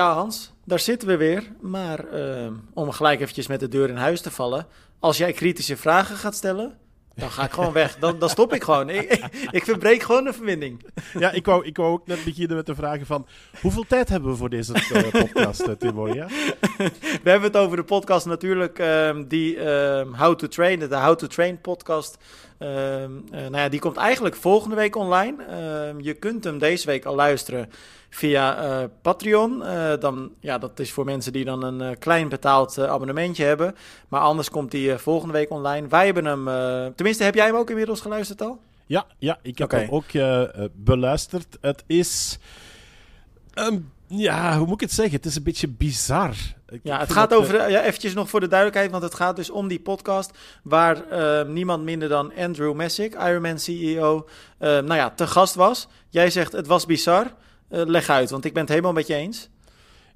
ja, Hans, daar zitten we weer. Maar uh, om gelijk eventjes met de deur in huis te vallen. Als jij kritische vragen gaat stellen, dan ga ik gewoon weg. Dan, dan stop ik gewoon. Ik, ik, verbreek gewoon de verbinding. Ja, ik wou, ik wou ook net beginnen met de vragen van... Hoeveel tijd hebben we voor deze uh, podcast, uh, Timo? Ja? We hebben het over de podcast natuurlijk, uh, die ehm, How to Train, de How to Train podcast. Ehm, eh, nou ja, die komt eigenlijk volgende week online. je kunt hem deze week al luisteren via uh, Patreon. Uh, dan, ja, dat is voor mensen die dan een uh, klein betaald abonnementje hebben. Maar anders komt die volgende week online. Wij hebben hem, tenminste, heb jij hem ook inmiddels geluisterd al? Ja, ja ik heb okay. hem ook beluisterd. Het is, um, ja, hoe moet ik het zeggen? Het is een beetje bizar. Ik ja, het gaat over, ja, eventjes nog voor de duidelijkheid, want het gaat dus om die podcast waar niemand minder dan Andrew Messick, Ironman CEO, nou ja, te gast was. Jij zegt het was bizar. Uh, leg uit, want ik ben het helemaal met je eens.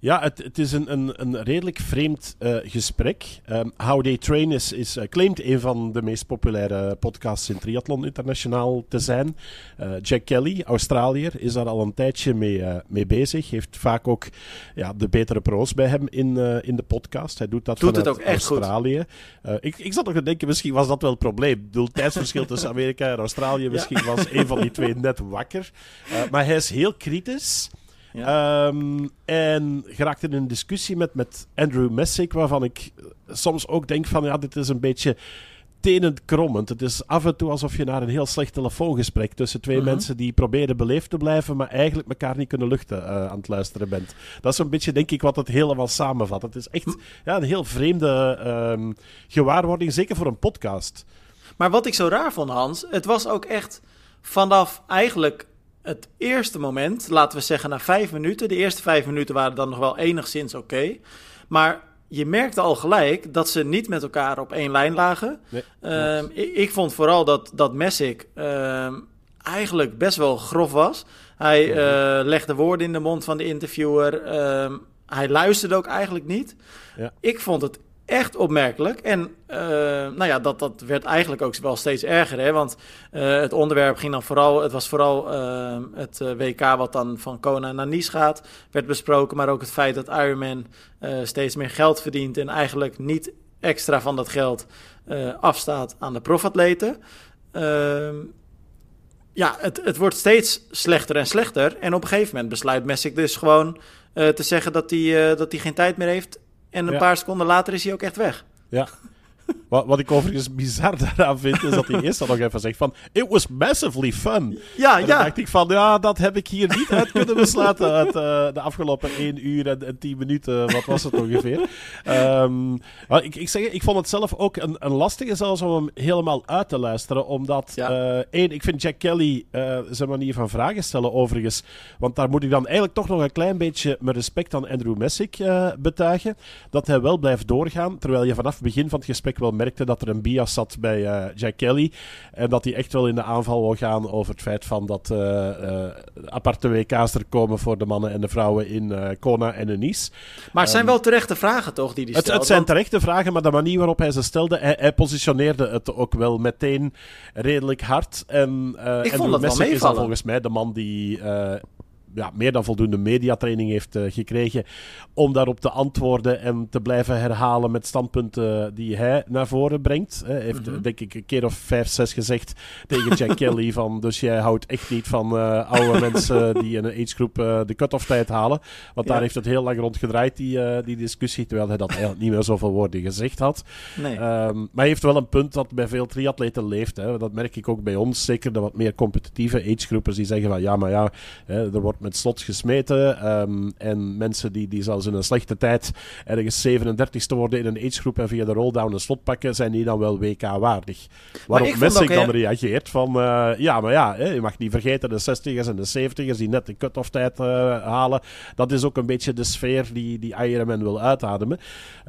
Ja, het, het is een, een, een redelijk vreemd uh, gesprek. Um, How They Train is, is uh, claimt een van de meest populaire podcasts in Triathlon Internationaal te zijn. Uh, Jack Kelly, Australiër, is daar al een tijdje mee, mee bezig. Heeft vaak ook ja, de betere pro's bij hem in, in de podcast. Hij doet dat doet het ook echt Australië. ik, ik zat nog te denken, misschien was dat wel het probleem. Ik bedoel, tijdsverschil tussen Amerika en Australië. Misschien ja. was een van die twee net wakker. maar hij is heel kritisch. Ja. Um, en geraakte in een discussie met, met Andrew Messick, waarvan ik soms ook denk van, ja, dit is een beetje tenend krommend. Het is af en toe alsof je naar een heel slecht telefoongesprek tussen twee uh-huh. mensen die proberen beleefd te blijven, maar eigenlijk elkaar niet kunnen luchten uh, aan het luisteren bent. Dat is een beetje, denk ik, wat het helemaal samenvat. Het is echt ja, een heel vreemde um, gewaarwording, zeker voor een podcast. Maar wat ik zo raar vond, Hans, het was ook echt vanaf eigenlijk het eerste moment, laten we zeggen na vijf minuten, de eerste vijf minuten waren dan nog wel enigszins oké. maar je merkte al gelijk dat ze niet met elkaar op één lijn lagen. Nee, ik, ik, vond vooral dat, dat Messick uh, eigenlijk best wel grof was. Hij uh, legde woorden in de mond van de interviewer. Uh, hij luisterde ook eigenlijk niet. Ja. Ik vond het echt opmerkelijk. En uh, nou ja, dat, dat werd eigenlijk ook wel steeds erger. Hè? Want uh, het onderwerp ging dan vooral, het was vooral uh, het WK wat dan van Kona naar Nice gaat, werd besproken. Maar ook het feit dat Ironman steeds meer geld verdient en eigenlijk niet extra van dat geld afstaat aan de profatleten. Ehm, ja, het, het wordt steeds slechter en slechter. En op een gegeven moment besluit Messick dus gewoon te zeggen dat hij dat hij geen tijd meer heeft en een paar seconden later is hij ook echt weg. Ja. Wat, wat ik overigens bizar daaraan vind, is dat hij eerst al nog even zegt van... It was massively fun. Ja, en ja. dacht ik van, ja, dat heb ik hier niet uit kunnen besluiten uit uh, de afgelopen 1 uur en, en 10 minuten. Wat was het ongeveer? Um, ik, ik, zeg, ik vond het zelf ook een, een lastige zelfs om hem helemaal uit te luisteren. Omdat, ja. uh, één, ik vind Jack Kelly uh, zijn manier van vragen stellen overigens. Want daar moet ik dan eigenlijk toch nog een klein beetje mijn respect aan Andrew Messick betuigen. Dat hij wel blijft doorgaan, terwijl je vanaf het begin van het gesprek wel merkte dat er een bias zat bij uh, Jack Kelly. En dat hij echt wel in de aanval wil gaan over het feit van dat uh, uh, aparte WK's er komen voor de mannen en de vrouwen in Kona en in Nice. Maar het zijn um, wel terechte vragen toch die die stelt? Het, het zijn want... terechte vragen, maar de manier waarop hij ze stelde, hij, hij positioneerde het ook wel meteen redelijk hard. En, Ik vond dat wel meevallen. is dan volgens mij de man die ja, meer dan voldoende mediatraining heeft uh, gekregen om daarop te antwoorden en te blijven herhalen met standpunten die hij naar voren brengt. Hij heeft, mm -hmm. denk ik, een keer of vijf, zes gezegd tegen Jack Kelly van, dus jij houdt echt niet van uh, oude mensen die in een agegroep uh, de cut-off tijd halen. Want ja. daar heeft het heel lang rond gedraaid, die, die discussie, terwijl hij dat eigenlijk niet meer zoveel woorden gezegd had. Nee. Um, maar hij heeft wel een punt dat bij veel triatleten leeft. Hè. Dat merk ik ook bij ons, zeker de wat meer competitieve agegroepers die zeggen van, ja, maar ja, hè, er wordt met slots gesmeten. Um, en mensen die, die zelfs in een slechte tijd ergens 37ste worden in een agegroep en via de rolldown een slot pakken, zijn die dan wel WK-waardig. Waarop Messick dan reageert van, uh, ja, maar ja, je mag niet vergeten de 60ers en de 70ers die net de cut-off tijd uh, halen. Dat is ook een beetje de sfeer die, die Ironman wil uitademen.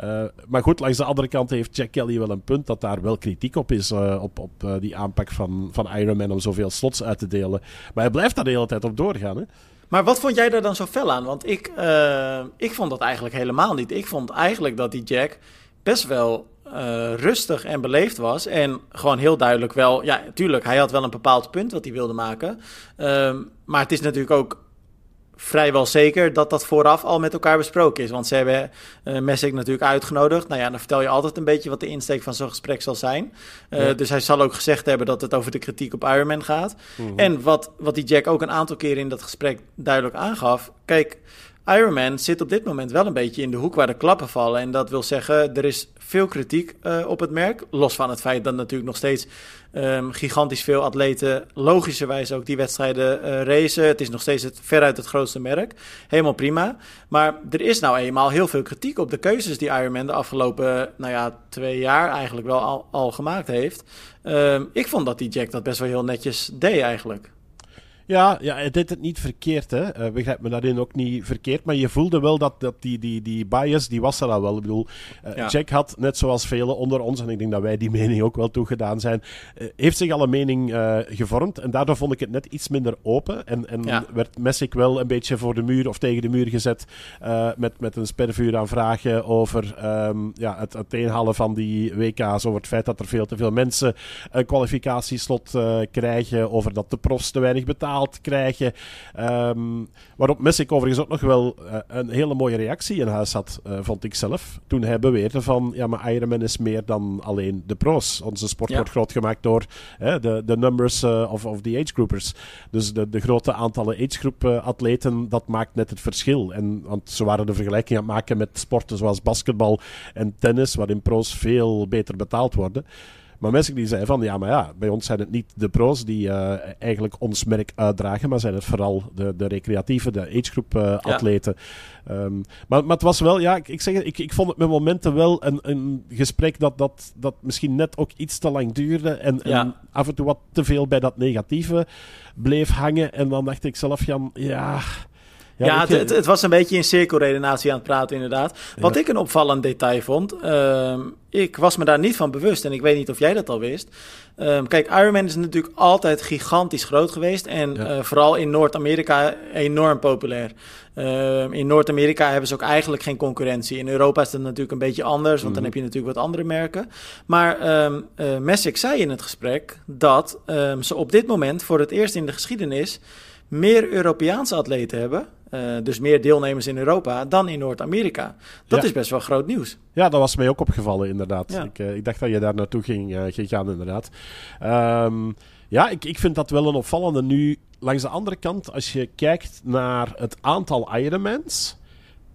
Uh, maar goed, langs de andere kant heeft Jack Kelly wel een punt dat daar wel kritiek op is, op, op die aanpak van, van Ironman om zoveel slots uit te delen. Maar hij blijft daar de hele tijd op doorgaan, hè. Maar wat vond jij daar dan zo fel aan? Want ik, uh, ik vond dat eigenlijk helemaal niet. Ik vond eigenlijk dat die Jack best wel uh, rustig en beleefd was. En gewoon heel duidelijk wel... Ja, tuurlijk, hij had wel een bepaald punt wat hij wilde maken. Um, maar het is natuurlijk ook vrijwel zeker dat dat vooraf al met elkaar besproken is. Want ze hebben uh, Messick natuurlijk uitgenodigd. Nou ja, dan vertel je altijd een beetje wat de insteek van zo'n gesprek zal zijn. Uh, Dus hij zal ook gezegd hebben dat het over de kritiek op Ironman gaat. Mhm. En wat, wat die Jack ook een aantal keren in dat gesprek duidelijk aangaf. Kijk, Ironman zit op dit moment wel een beetje in de hoek waar de klappen vallen. En dat wil zeggen, er is veel kritiek uh, op het merk. Los van het feit dat natuurlijk nog steeds um, gigantisch veel atleten logischerwijs ook die wedstrijden uh, racen. Het is nog steeds het, veruit het grootste merk. Helemaal prima. Maar er is nou eenmaal heel veel kritiek op de keuzes die Ironman de afgelopen nou ja, twee jaar eigenlijk wel al, gemaakt heeft. Um, ik vond dat die Jack dat best wel heel netjes deed eigenlijk. Ja, ja, hij deed het niet verkeerd, hè. Uh, begrijp me daarin ook niet verkeerd. Maar je voelde wel dat, dat die, die, die bias, die was er al wel. Ik bedoel, uh, Jack had, net zoals velen onder ons, en ik denk dat wij die mening ook wel toegedaan zijn, uh, heeft zich al een mening gevormd. En daardoor vond ik het net iets minder open. En, en ja. werd Messick wel een beetje voor de muur of tegen de muur gezet met, met een spervuur aan vragen over um, ja, het uiteenhalen van die WK's, over het feit dat er veel te veel mensen een kwalificatieslot krijgen, over dat de profs te weinig betalen krijgen. Um, waarop Messick overigens ook nog wel uh, een hele mooie reactie in huis had, uh, vond ik zelf. Toen hij beweerde van, ja, maar Ironman is meer dan alleen de pro's. Onze sport ja. wordt groot gemaakt door hè, de, de numbers uh, of, of the age groupers. Dus de, de grote aantallen agegroep atleten, dat maakt net het verschil. En, want ze waren de vergelijking aan het maken met sporten zoals basketbal en tennis, waarin pro's veel beter betaald worden. Maar mensen die zeiden van, ja, maar ja, bij ons zijn het niet de pro's die uh, eigenlijk ons merk uitdragen, maar zijn het vooral de, de recreatieve, de agegroep uh, atleten. Um, maar, maar het was wel, ja, ik, ik zeg ik, ik vond het met momenten wel een, een gesprek dat, dat, dat misschien net ook iets te lang duurde en, ja. en af en toe wat te veel bij dat negatieve bleef hangen. En dan dacht ik zelf, Jan, ja... Ja, ja het, het, was een beetje in cirkelredenatie aan het praten, inderdaad. Wat ja. ik een opvallend detail vond, uh, ik was me daar niet van bewust en ik weet niet of jij dat al wist. Um, kijk, Ironman is natuurlijk altijd gigantisch groot geweest en ja. uh, vooral in Noord-Amerika enorm populair. Uh, in Noord-Amerika hebben ze ook eigenlijk geen concurrentie. In Europa is dat natuurlijk een beetje anders, want mm. dan heb je natuurlijk wat andere merken. Maar um, uh, Messick zei in het gesprek dat ze op dit moment voor het eerst in de geschiedenis meer Europeaanse atleten hebben uh, dus meer deelnemers in Europa dan in Noord-Amerika. Dat ja. is best wel groot nieuws. Ja, dat was mij ook opgevallen, inderdaad. Ja. Ik, uh, ik, dacht dat je daar naartoe ging, uh, ging gaan, inderdaad. Um, ja, ik, ik vind dat wel een opvallende. Nu, langs de andere kant, als je kijkt naar het aantal Ironmans...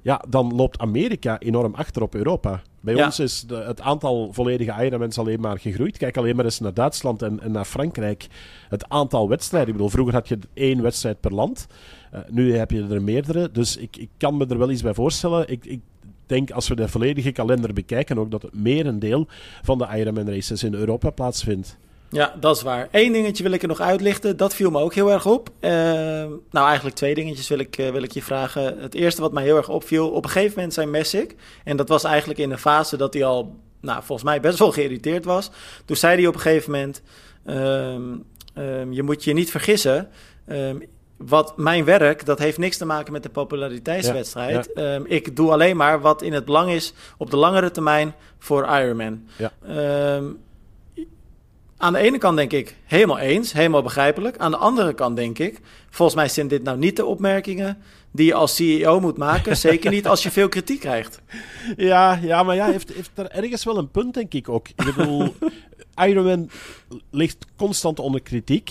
Ja, dan loopt Amerika enorm achter op Europa. Bij ja. ons is de, het aantal volledige Ironmans alleen maar gegroeid. Kijk alleen maar eens naar Duitsland en, en naar Frankrijk. Het aantal wedstrijden. Ik bedoel, vroeger had je één wedstrijd per land. Uh, nu heb je er meerdere. Dus ik, ik kan me er wel iets bij voorstellen. Ik, ik denk als we de volledige kalender bekijken ook dat het merendeel van de Ironman races in Europa plaatsvindt. Ja, dat is waar. Eén dingetje wil ik er nog uitlichten. Dat viel me ook heel erg op. Uh, nou, eigenlijk twee dingetjes wil ik, uh, wil ik je vragen. Het eerste wat mij heel erg opviel. Op een gegeven moment zijn Messick. En dat was eigenlijk in de fase dat hij al, nou, volgens mij best wel geïrriteerd was. Toen zei hij op een gegeven moment... Um, um, je moet je niet vergissen... Um, wat mijn werk, dat heeft niks te maken met de populariteitswedstrijd. Ja, ja. Um, ik doe alleen maar wat in het belang is op de langere termijn voor Ironman. Ja. Um, aan de ene kant denk ik helemaal eens, helemaal begrijpelijk. Aan de andere kant denk ik, volgens mij zijn dit nou niet de opmerkingen die je als CEO moet maken. Zeker niet als je veel kritiek krijgt. Ja, ja maar ja, heeft, heeft er ergens wel een punt, denk ik ook. Ik bedoel, Ironman ligt constant onder kritiek.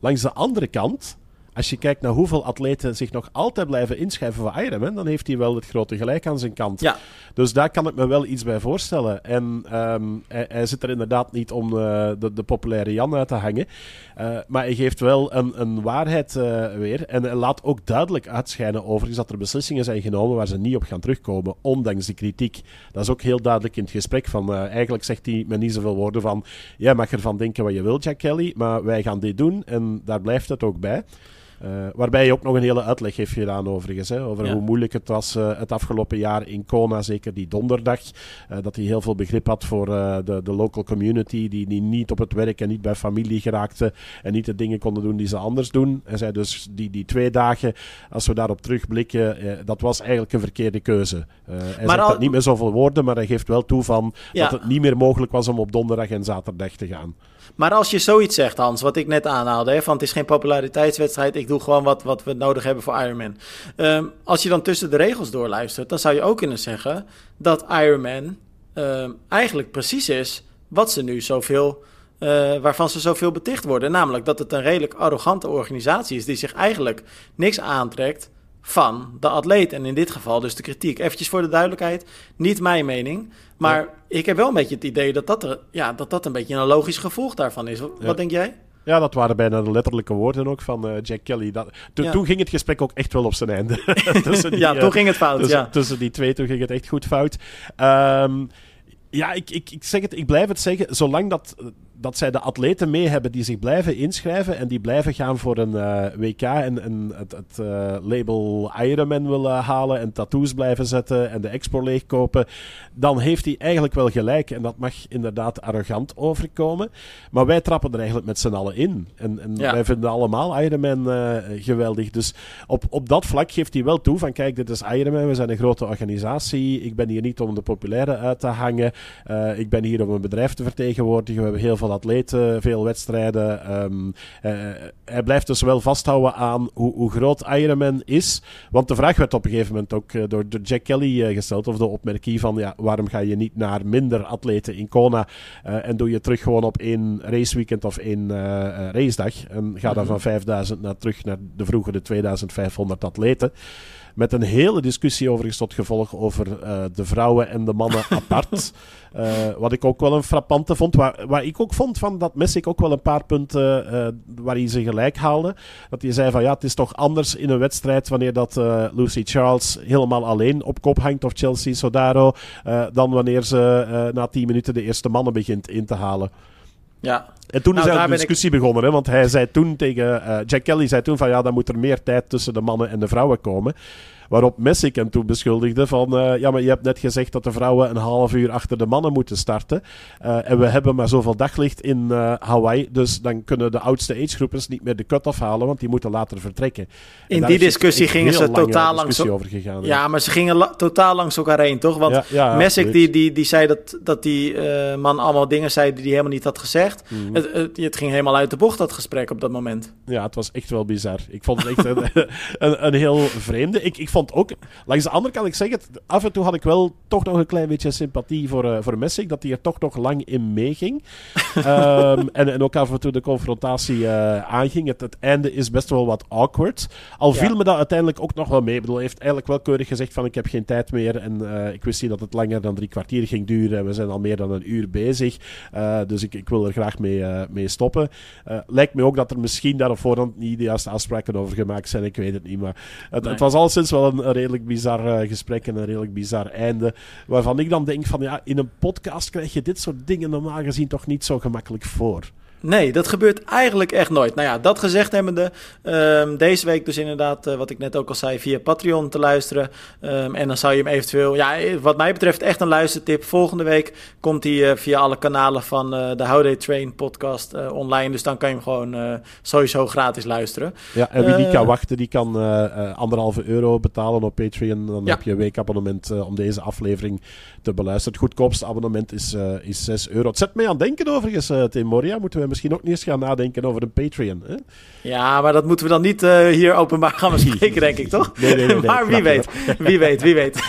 Langs de andere kant als je kijkt naar hoeveel atleten zich nog altijd blijven inschrijven voor Ironman, dan heeft hij wel het grote gelijk aan zijn kant. Ja. Dus daar kan ik me wel iets bij voorstellen. En um, hij, hij, zit er inderdaad niet om uh, de, de, populaire Jan uit te hangen. Uh, maar hij geeft wel een, een waarheid uh, weer. En hij laat ook duidelijk uitschijnen overigens dat er beslissingen zijn genomen waar ze niet op gaan terugkomen, ondanks de kritiek. Dat is ook heel duidelijk in het gesprek. Van, eigenlijk zegt hij met niet zoveel woorden van, jij mag ervan denken wat je wilt, Jack Kelly, maar wij gaan dit doen. En daar blijft het ook bij. Uh, waarbij je ook nog een hele uitleg heeft gedaan overigens. Hè, over ja. hoe moeilijk het was uh, het afgelopen jaar in Kona, zeker die donderdag. Uh, dat hij heel veel begrip had voor de, de local community, die, die niet op het werk en niet bij familie geraakte en niet de dingen konden doen die ze anders doen. En zei dus die, die twee dagen, als we daarop terugblikken, dat was eigenlijk een verkeerde keuze. hij maar zegt al... niet meer zoveel woorden, maar hij geeft wel toe van ja. dat het niet meer mogelijk was om op donderdag en zaterdag te gaan. Maar als je zoiets zegt, Hans, wat ik net aanhaalde, hè, van het is geen populariteitswedstrijd, ik doe gewoon wat, wat we nodig hebben voor Ironman. Um, als je dan tussen de regels doorluistert, dan zou je ook kunnen zeggen dat Ironman um, eigenlijk precies is wat ze nu zoveel, uh, waarvan ze zoveel beticht worden. Namelijk dat het een redelijk arrogante organisatie is die zich eigenlijk niks aantrekt van de atleet. En in dit geval dus de kritiek. Eventjes voor de duidelijkheid, niet mijn mening. Maar ik heb wel een beetje het idee dat dat, er, ja, dat dat een beetje een logisch gevolg daarvan is. Wat denk jij? Ja, dat waren bijna de letterlijke woorden ook van uh, Jack Kelly. Dat, Toen ging het gesprek ook echt wel op zijn einde. die, ja, toen uh, ging het fout. Tussen, ja. tussen die twee, toen ging het echt goed fout. Um, ja, ik, ik, ik, zeg het, ik blijf het zeggen. Zolang dat dat zij de atleten mee hebben die zich blijven inschrijven en die blijven gaan voor een uh, WK en, en het, het uh, label Ironman willen halen en tattoos blijven zetten en de expo leegkopen, dan heeft hij eigenlijk wel gelijk. En dat mag inderdaad arrogant overkomen. Maar wij trappen er eigenlijk met z'n allen in. En, en ja. wij vinden allemaal Ironman uh, geweldig. Dus op, op dat vlak geeft hij wel toe van kijk, dit is Ironman, we zijn een grote organisatie. Ik ben hier niet om de populaire uit te hangen. ik ben hier om een bedrijf te vertegenwoordigen. We hebben heel veel atleten, veel wedstrijden. Um, uh, hij blijft dus wel vasthouden aan hoe, hoe, groot Ironman is. Want de vraag werd op een gegeven moment ook door, door, Jack Kelly gesteld, of de opmerking van ja, waarom ga je niet naar minder atleten in Kona en doe je terug gewoon op één raceweekend of één racedag en ga dan van 5000 naar terug naar de vroegere 2500 atleten. Met een hele discussie overigens tot gevolg over uh, de vrouwen en de mannen apart. Uh, wat ik ook wel een frappante vond. Waar, waar ik ook vond van dat Messi ook wel een paar punten uh, waar hij ze gelijk haalde. Dat hij zei van ja, het is toch anders in een wedstrijd wanneer dat Lucy Charles helemaal alleen op kop hangt. Of Chelsea Sodaro. dan wanneer ze na tien minuten de eerste mannen begint in te halen. Ja. En toen nou, is er een discussie ik... begonnen, hè, want hij zei toen tegen uh, Jack Kelly zei toen van ja, dan moet er meer tijd tussen de mannen en de vrouwen komen. Waarop Messick hem toen beschuldigde van... Uh, ja, maar je hebt net gezegd dat de vrouwen een half uur achter de mannen moeten starten. Uh, en we hebben maar zoveel daglicht in uh, Hawaii. Dus dan kunnen de oudste agegroepers niet meer de cut-off halen, want die moeten later vertrekken. In die discussie gingen ze totaal langs... over gegaan. Ja, maar ze gingen totaal langs elkaar heen, toch? Want ja, ja, Messick die, die, die zei dat, dat die man allemaal dingen zei die hij helemaal niet had gezegd. Mm -hmm. het, het, het, ging helemaal uit de bocht, dat gesprek op dat moment. Ja, het was echt wel bizar. Ik vond het echt een, een, een, heel vreemde. Ik, ik vond ook, langs de andere kant, ik zeg het, af en toe had ik wel toch nog een klein beetje sympathie voor, uh, voor Messick, dat hij er toch nog lang in meeging. um, en, en ook af en toe de confrontatie uh, aanging. Het, het, einde is best wel wat awkward. Al viel ja. me dat uiteindelijk ook nog wel mee. Ik bedoel, hij heeft eigenlijk wel keurig gezegd van ik heb geen tijd meer en uh, ik wist niet dat het langer dan drie kwartier ging duren en we zijn al meer dan een uur bezig. dus ik, ik wil er graag mee, mee stoppen. lijkt me ook dat er misschien daar op voorhand niet de juiste afspraken over gemaakt zijn. Ik weet het niet, maar het, nee. het was alleszins wel een, een redelijk bizar uh, gesprek en een redelijk bizar einde. Waarvan ik dan denk van ja, in een podcast krijg je dit soort dingen normaal gezien toch niet zo gemakkelijk voor. Nee, dat gebeurt eigenlijk echt nooit. Nou ja, dat gezegd hebbende, um, deze week dus inderdaad, uh, wat ik net ook al zei, via Patreon te luisteren. Um, en dan zou je hem eventueel, ja, wat mij betreft echt een luistertip. Volgende week komt hij uh, via alle kanalen van uh, de How They Train podcast online. Dus dan kan je hem gewoon sowieso gratis luisteren. Ja, en wie niet kan wachten, die kan anderhalve euro betalen op Patreon. Dan ja. heb je een weekabonnement om deze aflevering te beluisteren. Het goedkoopste abonnement is, is 6 euro. Het zet mij aan denken overigens, Tim Moria. Moeten we misschien ook niet eens gaan nadenken over een Patreon. Hè? Ja, maar dat moeten we dan niet uh, hier openbaar gaan bespreken, denk ik, toch? Nee, nee, nee. maar wie weet, wie weet, wie weet.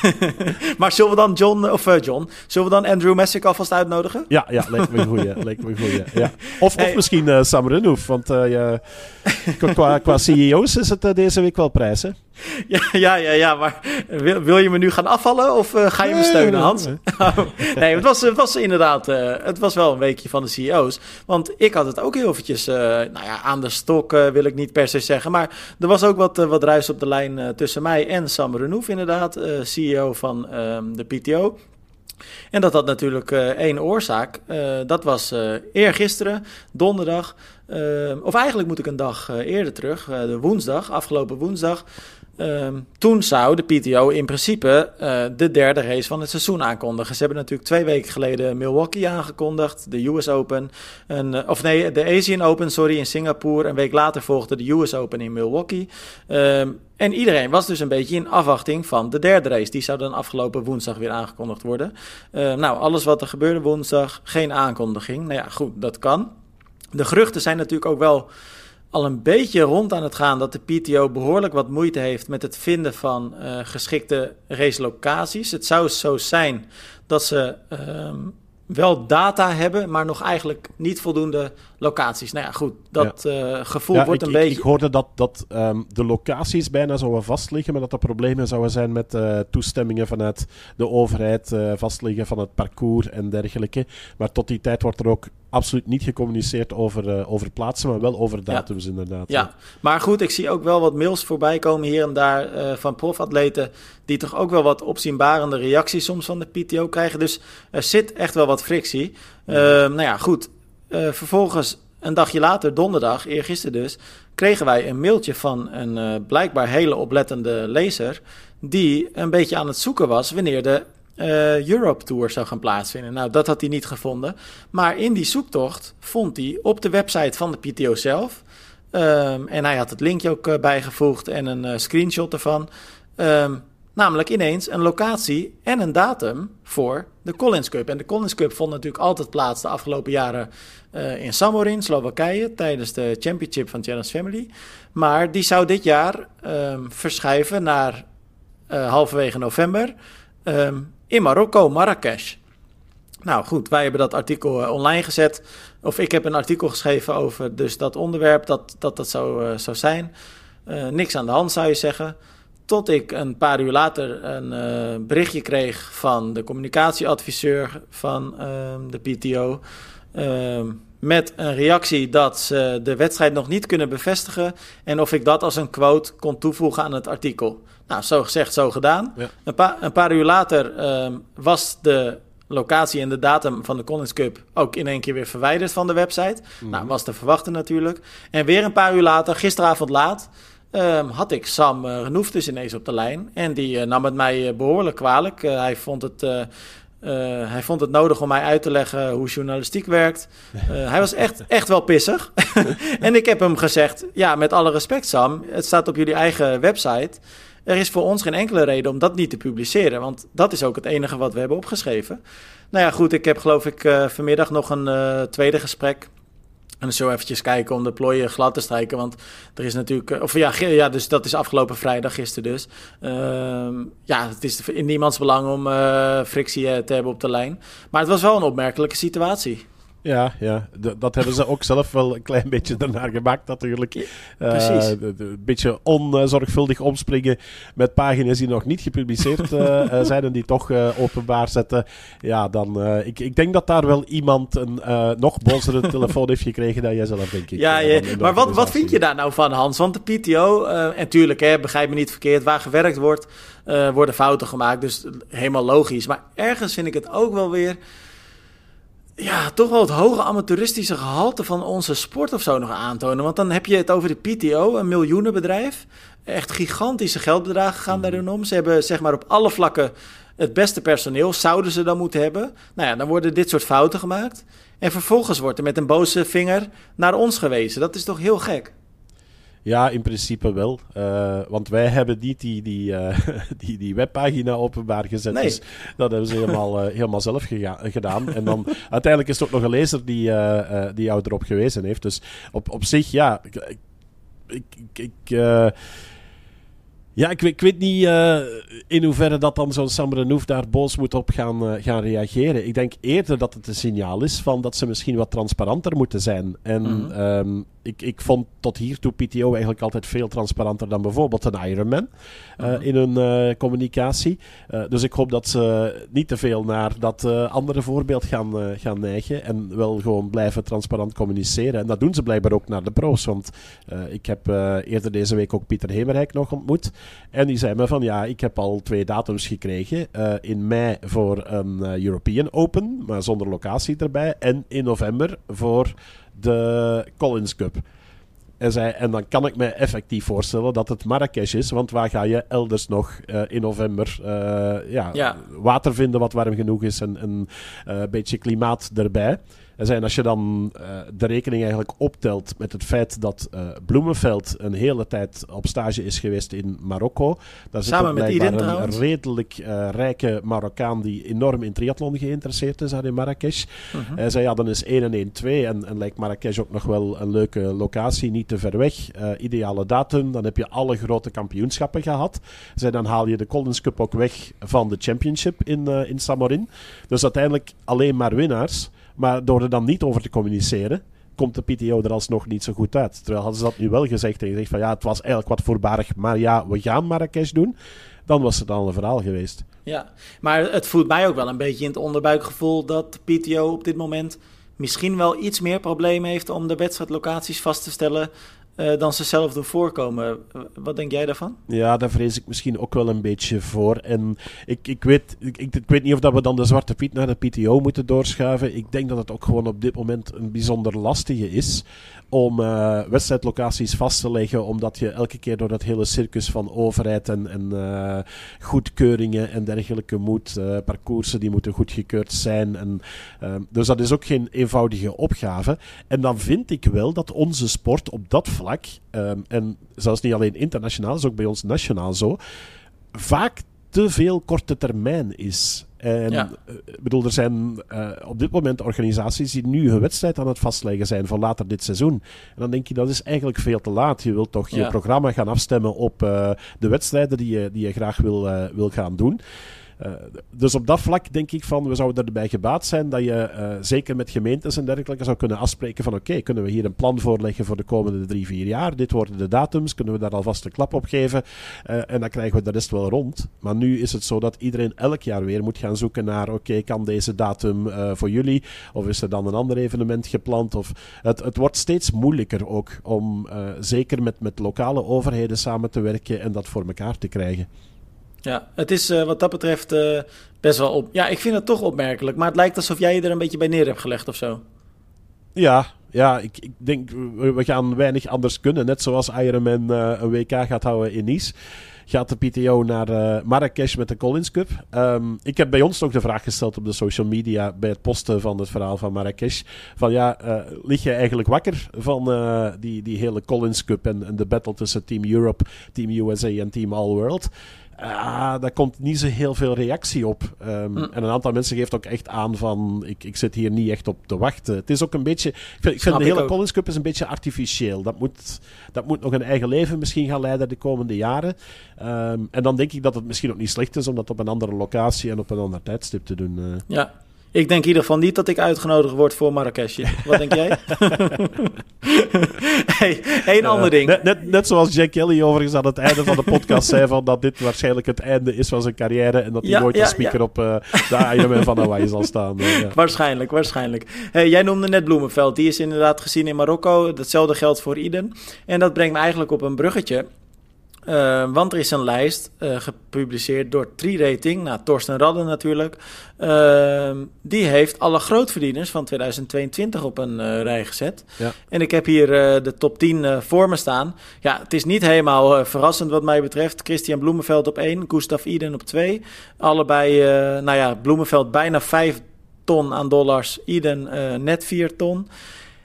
maar zullen we dan John, of uh, John, zullen we dan Andrew Messick alvast uitnodigen? Ja, ja, lijkt me een goeie. lijkt me een goeie ja. Of, hey. of misschien uh, Sam Renouf, want qua, qua CEO's is het deze week wel prijs, hè? Ja, ja, ja, ja, maar wil, wil je me nu gaan afvallen of uh, ga je me steunen, Hans? Nee, nee het, was, het was inderdaad, uh, het was wel een weekje van de CEO's. Want ik had het ook heel eventjes, uh, nou ja, aan de stok wil ik niet per se zeggen. Maar er was ook wat, wat ruis op de lijn tussen mij en Sam Renouf, inderdaad, CEO van ehm, de PTO. En dat had natuurlijk uh, één oorzaak. Uh, dat was uh, eergisteren, donderdag. of eigenlijk moet ik een dag eerder terug, de woensdag, afgelopen woensdag. Um, toen zou de PTO in principe uh, de derde race van het seizoen aankondigen. Ze hebben natuurlijk twee weken geleden Milwaukee aangekondigd, de US Open. En, uh, of nee, de Asian Open, sorry, in Singapore. Een week later volgde de US Open in Milwaukee. Um, en iedereen was dus een beetje in afwachting van de derde race. Die zou dan afgelopen woensdag weer aangekondigd worden. Uh, nou, alles wat er gebeurde woensdag, geen aankondiging. Nou ja, goed, dat kan. De geruchten zijn natuurlijk ook wel al een beetje rond aan het gaan dat de PTO behoorlijk wat moeite heeft met het vinden van uh, geschikte racelocaties. Het zou zo zijn dat ze ehm, wel data hebben, maar nog eigenlijk niet voldoende locaties. Nou ja, goed, dat eh, gevoel wordt een ik, beetje... Ik hoorde dat, dat ehm, de locaties bijna zouden vastliggen, maar dat er problemen zouden zijn met uh, toestemmingen vanuit de overheid, uh, vastliggen van het parcours en dergelijke. Maar tot die tijd wordt er ook absoluut niet gecommuniceerd over, over plaatsen, maar wel over datums inderdaad. Ja. maar goed, ik zie ook wel wat mails voorbij komen hier en daar van profatleten die toch ook wel wat opzienbarende reacties soms van de PTO krijgen. Dus er zit echt wel wat frictie. Uh, nou ja, goed. Uh, vervolgens, een dagje later, donderdag, eergisteren dus, kregen wij een mailtje van een uh, blijkbaar hele oplettende lezer. Die een beetje aan het zoeken was wanneer de Europe Tour zou gaan plaatsvinden. Nou, dat had hij niet gevonden. Maar in die zoektocht vond hij op de website van de PTO zelf. Um, en hij had het linkje ook bijgevoegd en een screenshot ervan. Um, Namelijk ineens een locatie en een datum voor de Collins Cup. En de Collins Cup vond natuurlijk altijd plaats de afgelopen jaren in Samorin, Slowakije, tijdens de Championship van Challenge Family. Maar die zou dit jaar um, verschuiven naar halverwege november in Marokko, Marrakesh. Nou goed, wij hebben dat artikel uh, online gezet. Of ik heb een artikel geschreven over dus dat onderwerp, dat dat, dat zou, zou zijn. niks aan de hand zou je zeggen. Tot ik een paar uur later een berichtje kreeg van de communicatieadviseur van uh, de PTO. Uh, met een reactie dat ze de wedstrijd nog niet kunnen bevestigen. En of ik dat als een quote kon toevoegen aan het artikel. Nou, zo gezegd, zo gedaan. Ja. Een, pa een, paar uur later ehm, was de locatie en de datum van de Collins Cup ook in één keer weer verwijderd van de website. Mm. Nou, was te verwachten natuurlijk. En weer een paar uur later, gisteravond laat. Um, had ik Sam uh, Renouf dus ineens op de lijn. En die uh, nam het mij uh, behoorlijk kwalijk. hij, vond het, hij vond het nodig om mij uit te leggen hoe journalistiek werkt. hij was echt, echt wel pissig. en ik heb hem gezegd, ja, met alle respect Sam, het staat op jullie eigen website. Er is voor ons geen enkele reden om dat niet te publiceren. Want dat is ook het enige wat we hebben opgeschreven. Nou ja, goed, ik heb geloof ik vanmiddag nog een tweede gesprek en zo eventjes kijken om de plooien glad te strijken. Want er is natuurlijk. Eh, of ja, ja dus dat is afgelopen vrijdag, gisteren dus. Uh, ja, het is in niemands belang om frictie eh, te hebben op de lijn. Maar het was wel een opmerkelijke situatie. Ja, ja. dat hebben ze ook zelf wel een klein beetje ernaar gemaakt natuurlijk. Precies. Uh, een beetje onzorgvuldig omspringen met pagina's die nog niet gepubliceerd uh, zijn en die toch uh, openbaar zetten. Ja, dan... ik, ik denk dat daar wel iemand een nog bozere telefoon heeft gekregen dan jij zelf, denk ik. Ja, ja. maar wat, wat vind je daar nou van, Hans? Want de PTO, en tuurlijk, hè, begrijp me niet verkeerd, waar gewerkt wordt, worden fouten gemaakt. Dus helemaal logisch. Maar ergens vind ik het ook wel weer ja, toch wel het hoge amateuristische gehalte van onze sport of zo nog aantonen. Want dan heb je het over de PTO, een miljoenenbedrijf. Echt gigantische geldbedragen gaan mm. daarin om. Ze hebben zeg maar op alle vlakken het beste personeel, zouden ze dan moeten hebben. Nou ja, dan worden dit soort fouten gemaakt. En vervolgens wordt er met een boze vinger naar ons gewezen. Dat is toch heel gek? Ja, in principe wel. Uh, want wij hebben niet die, die, uh, die, die webpagina openbaar gezet. Nee. Dus dat hebben ze helemaal, uh, helemaal zelf gedaan. En dan uiteindelijk is er ook nog een lezer die, die jou erop gewezen heeft. Dus op, op zich, ja. Ik, ik, ik ja, ik, ik, weet niet uh, in hoeverre dat dan zo'n Sam Renouf daar boos moet op gaan, uh, gaan reageren. Ik denk eerder dat het een signaal is van dat ze misschien wat transparanter moeten zijn. En mm -hmm. um, ik, ik vond tot hiertoe PTO eigenlijk altijd veel transparanter dan bijvoorbeeld een Ironman uh, mm -hmm. in hun communicatie. dus ik hoop dat ze niet te veel naar dat andere voorbeeld gaan, gaan neigen en wel gewoon blijven transparant communiceren. En dat doen ze blijkbaar ook naar de pro's, want ik heb eerder deze week ook Pieter Hemerijk nog ontmoet. En die zei me van ja, ik heb al twee datums gekregen. In mei voor een European Open, maar zonder locatie erbij. En in november voor de Collins Cup. En, zei, en dan kan ik me effectief voorstellen dat het Marrakesh is. Want waar ga je elders nog uh, in november ja, ja. water vinden wat warm genoeg is en een beetje klimaat erbij. En zijn als je dan uh, de rekening eigenlijk optelt met het feit dat uh, Bloemenveld een hele tijd op stage is geweest in Marokko. Daar zit Samen met Iden, een redelijk uh, rijke Marokkaan die enorm in triathlon geïnteresseerd is daar in Marrakesh. Uh -huh. zij hadden eens 1 en 1 2 en, en lijkt Marrakesh ook nog wel een leuke locatie, niet te ver weg. ideale datum, dan heb je alle grote kampioenschappen gehad. Zij, dan haal je de Collins Cup ook weg van de championship in, in Samorin. Dus uiteindelijk alleen maar winnaars. Maar door er dan niet over te communiceren, komt de PTO er alsnog niet zo goed uit. Terwijl hadden ze dat nu wel gezegd en gezegd van ja, het was eigenlijk wat voorbarig, maar ja, we gaan Marrakesh doen. Dan was het al een verhaal geweest. Ja, maar het voelt mij ook wel een beetje in het onderbuikgevoel dat de PTO op dit moment misschien wel iets meer problemen heeft om de wedstrijdlocaties vast te stellen uh, dan ze zelf voorkomen. Wat denk jij daarvan? Ja, daar vrees ik misschien ook wel een beetje voor. En ik, ik, weet, ik, ik weet niet of dat we dan de Zwarte Piet naar de PTO moeten doorschuiven. Ik denk dat het ook gewoon op dit moment een bijzonder lastige is om uh, wedstrijdlocaties vast te leggen, omdat je elke keer door dat hele circus van overheid en, en uh, goedkeuringen en dergelijke moet, uh, parcoursen die moeten goedgekeurd zijn. En, dus dat is ook geen eenvoudige opgave. En dan vind ik wel dat onze sport op dat um, en zelfs niet alleen internationaal, is ook bij ons nationaal zo, vaak te veel korte termijn is. En ja. ik bedoel, er zijn uh, op dit moment organisaties die nu hun wedstrijd aan het vastleggen zijn voor later dit seizoen. En dan denk je, dat is eigenlijk veel te laat. Je wilt toch ja. je programma gaan afstemmen op uh, de wedstrijden die je, die je graag wil, uh, wil gaan doen. Uh, dus op dat vlak denk ik van, we zouden erbij gebaat zijn dat je uh, zeker met gemeentes en dergelijke zou kunnen afspreken van oké, kunnen we hier een plan voorleggen voor de komende drie, vier jaar. Dit worden de datums, kunnen we daar alvast een klap op geven uh, en dan krijgen we de rest wel rond. Maar nu is het zo dat iedereen elk jaar weer moet gaan zoeken naar oké, kan deze datum voor jullie of is er dan een ander evenement gepland? Of het, het wordt steeds moeilijker ook om zeker met, met lokale overheden samen te werken en dat voor elkaar te krijgen. Ja, het is uh, wat dat betreft uh, best wel op. Ja, ik vind het toch opmerkelijk. Maar het lijkt alsof jij je er een beetje bij neer hebt gelegd of zo. Ja, ja ik, ik denk we gaan weinig anders kunnen. Net zoals Ironman uh, een WK gaat houden in Nice. Gaat de PTO naar Marrakesh met de Collins Cup. Um, ik heb bij ons ook de vraag gesteld op de social media bij het posten van het verhaal van Marrakesh. Van ja, lig je eigenlijk wakker van die, die hele Collins Cup en, en de battle tussen Team Europe, Team USA en Team All World? Ah, daar komt niet zo heel veel reactie op. Um, mm. En een aantal mensen geeft ook echt aan van... Ik, ik zit hier niet echt op te wachten. Het is ook een beetje... Ik vind, ik vind de hele ook. Collins Cup is een beetje artificieel. Dat moet, dat moet nog een eigen leven misschien gaan leiden de komende jaren. Um, en dan denk ik dat het misschien ook niet slecht is... om dat op een andere locatie en op een ander tijdstip te doen. Uh. Ja, ik denk in ieder geval niet dat ik uitgenodigd word voor Marrakesh. Wat denk jij? hey, één uh, ander ding. Net, net, net, zoals Jack Kelly overigens aan het einde van de podcast zei... Van dat dit waarschijnlijk het einde is van zijn carrière... en dat hij ja, nooit ja, een speaker ja. op uh, de Ironman van Hawaii zal staan. Uh, waarschijnlijk, waarschijnlijk. Hey, jij noemde net Bloemenveld. Die is inderdaad gezien in Marokko. Datzelfde geldt voor Iden. En dat brengt me eigenlijk op een bruggetje... Uh, want er is een lijst uh, gepubliceerd door Tri-Rating, nou, Torsten Radden natuurlijk. Uh, die heeft alle grootverdieners van 2022 op een rij gezet. Ja. En ik heb hier de top 10 voor me staan. Ja, het is niet helemaal verrassend wat mij betreft. Christian Bloemenveld op 1, Gustav Iden op 2. Allebei, nou ja, Bloemenveld bijna 5 ton aan dollars, Iden net 4 ton.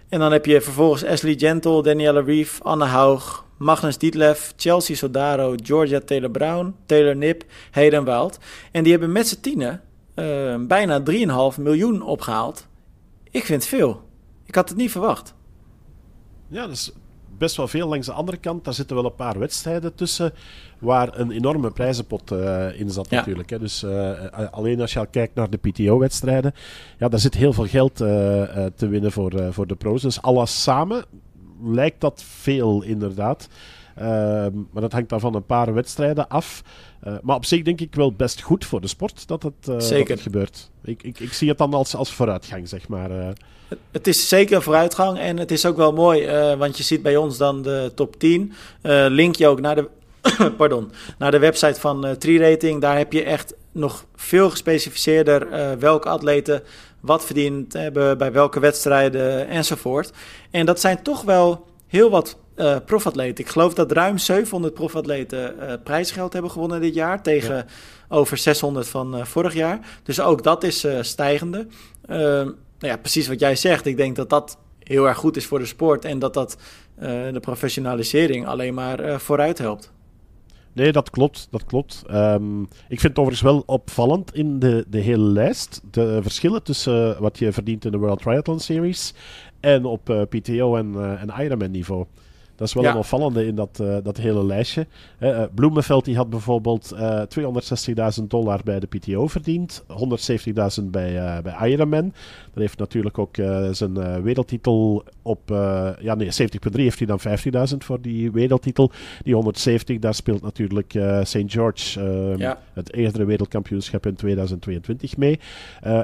En dan heb je vervolgens Ashley Gentle, Danielle Reeve, Anne Haug, Magnus Dietlef, Chelsea Sodaro, Georgia Taylor Brown, Taylor Nip, Hayden Wild. En die hebben met z'n tienen uh, bijna 3,5 miljoen opgehaald. Ik vind het veel. Ik had het niet verwacht. Ja, dat is best wel veel. Langs de andere kant, daar zitten wel een paar wedstrijden tussen waar een enorme prijzenpot uh, in zat ja. natuurlijk. Hè. Dus uh, alleen als je al kijkt naar de PTO-wedstrijden, ja, daar zit heel veel geld uh, te winnen voor, voor de pro's. Dus alles samen lijkt dat veel inderdaad. Uh, maar dat hangt dan van een paar wedstrijden af. Uh, maar op zich denk ik wel best goed voor de sport dat het, uh, dat het gebeurt. Ik, ik, ik, zie het dan als, als vooruitgang, zeg maar. Het, het is zeker een vooruitgang en het is ook wel mooi, want je ziet bij ons dan de top 10. link je ook naar de, pardon, naar de website van uh, Tri-Rating. Daar heb je echt nog veel gespecificeerder welke atleten wat verdiend hebben, bij welke wedstrijden enzovoort. En dat zijn toch wel heel wat uh, profatleten. Ik geloof dat ruim 700 profatleten uh, prijsgeld hebben gewonnen dit jaar tegen ja. over 600 van uh, vorig jaar. Dus ook dat is stijgende. nou ja, precies wat jij zegt. Ik denk dat dat heel erg goed is voor de sport en dat dat de professionalisering alleen maar vooruit helpt. Nee, dat klopt. Dat klopt. Um, ik vind het overigens wel opvallend in de, de hele lijst. De verschillen tussen wat je verdient in de World Triathlon Series en op uh, PTO en, uh, en Ironman niveau. Dat is wel een opvallende in dat, dat hele lijstje. Bloemenveld die had bijvoorbeeld uh, 260.000 dollar bij de PTO verdiend, 170.000 bij, bij Ironman. Dat heeft natuurlijk ook zijn wereldtitel op, ja nee, 70.3 heeft hij dan 15.000 voor die wereldtitel. Die 170, daar speelt natuurlijk St. George, ja. het eerdere wereldkampioenschap in 2022 mee.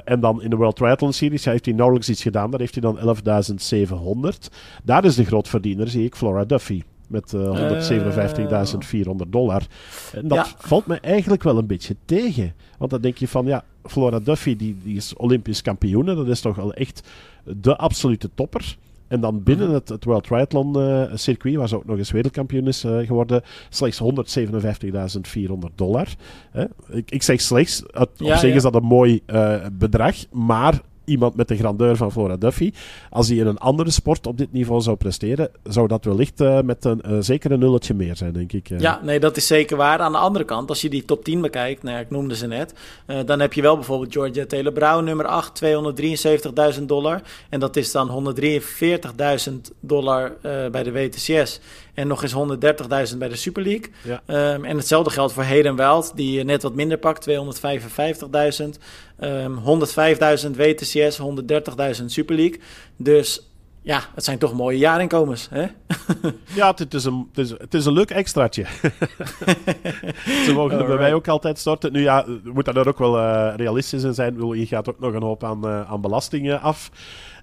en dan in de World Triathlon Series heeft hij nauwelijks iets gedaan, daar heeft hij dan 11.700. Daar is de grootverdiener, zie ik, Flora Duffy. Met uh, 157.400 dollar. En dat valt me eigenlijk wel een beetje tegen. Want dan denk je van, ja, Flora Duffy die, die is Olympisch kampioene. Dat is toch wel echt de absolute topper. En dan binnen mhm. het, het World Triathlon uh, circuit, waar ze ook nog eens wereldkampioen is uh, geworden, slechts 157.400 dollar. Ik, ik zeg slechts, op zich is dat een mooi uh, bedrag, maar iemand met de grandeur van Flora Duffy. Als hij in een andere sport op dit niveau zou presteren, zou dat wellicht uh, met een uh, zeker een nulletje meer zijn, denk ik. Uh. Ja, nee, dat is zeker waar. Aan de andere kant, als je die top 10 bekijkt, nou ja, ik noemde ze net, dan heb je wel bijvoorbeeld Georgia Taylor Brown, nummer 8, 273.000 dollar. En dat is dan 143.000 dollar bij de WTCS. En nog eens 130.000 bij de Super League. Ja. Um, en hetzelfde geldt voor Hayden Wild, die net wat minder pakt, 255.000. Um, 105.000 WTCS, 130.000 Super League. Dus ja, het zijn toch mooie jaarinkomens. Hè? ja, het is, een, het, is, het is een leuk extraatje. Ze mogen er bij mij ook altijd storten. Nu ja, moet daar ook wel uh, realistisch in zijn. Je gaat ook nog een hoop aan, uh, aan belastingen af.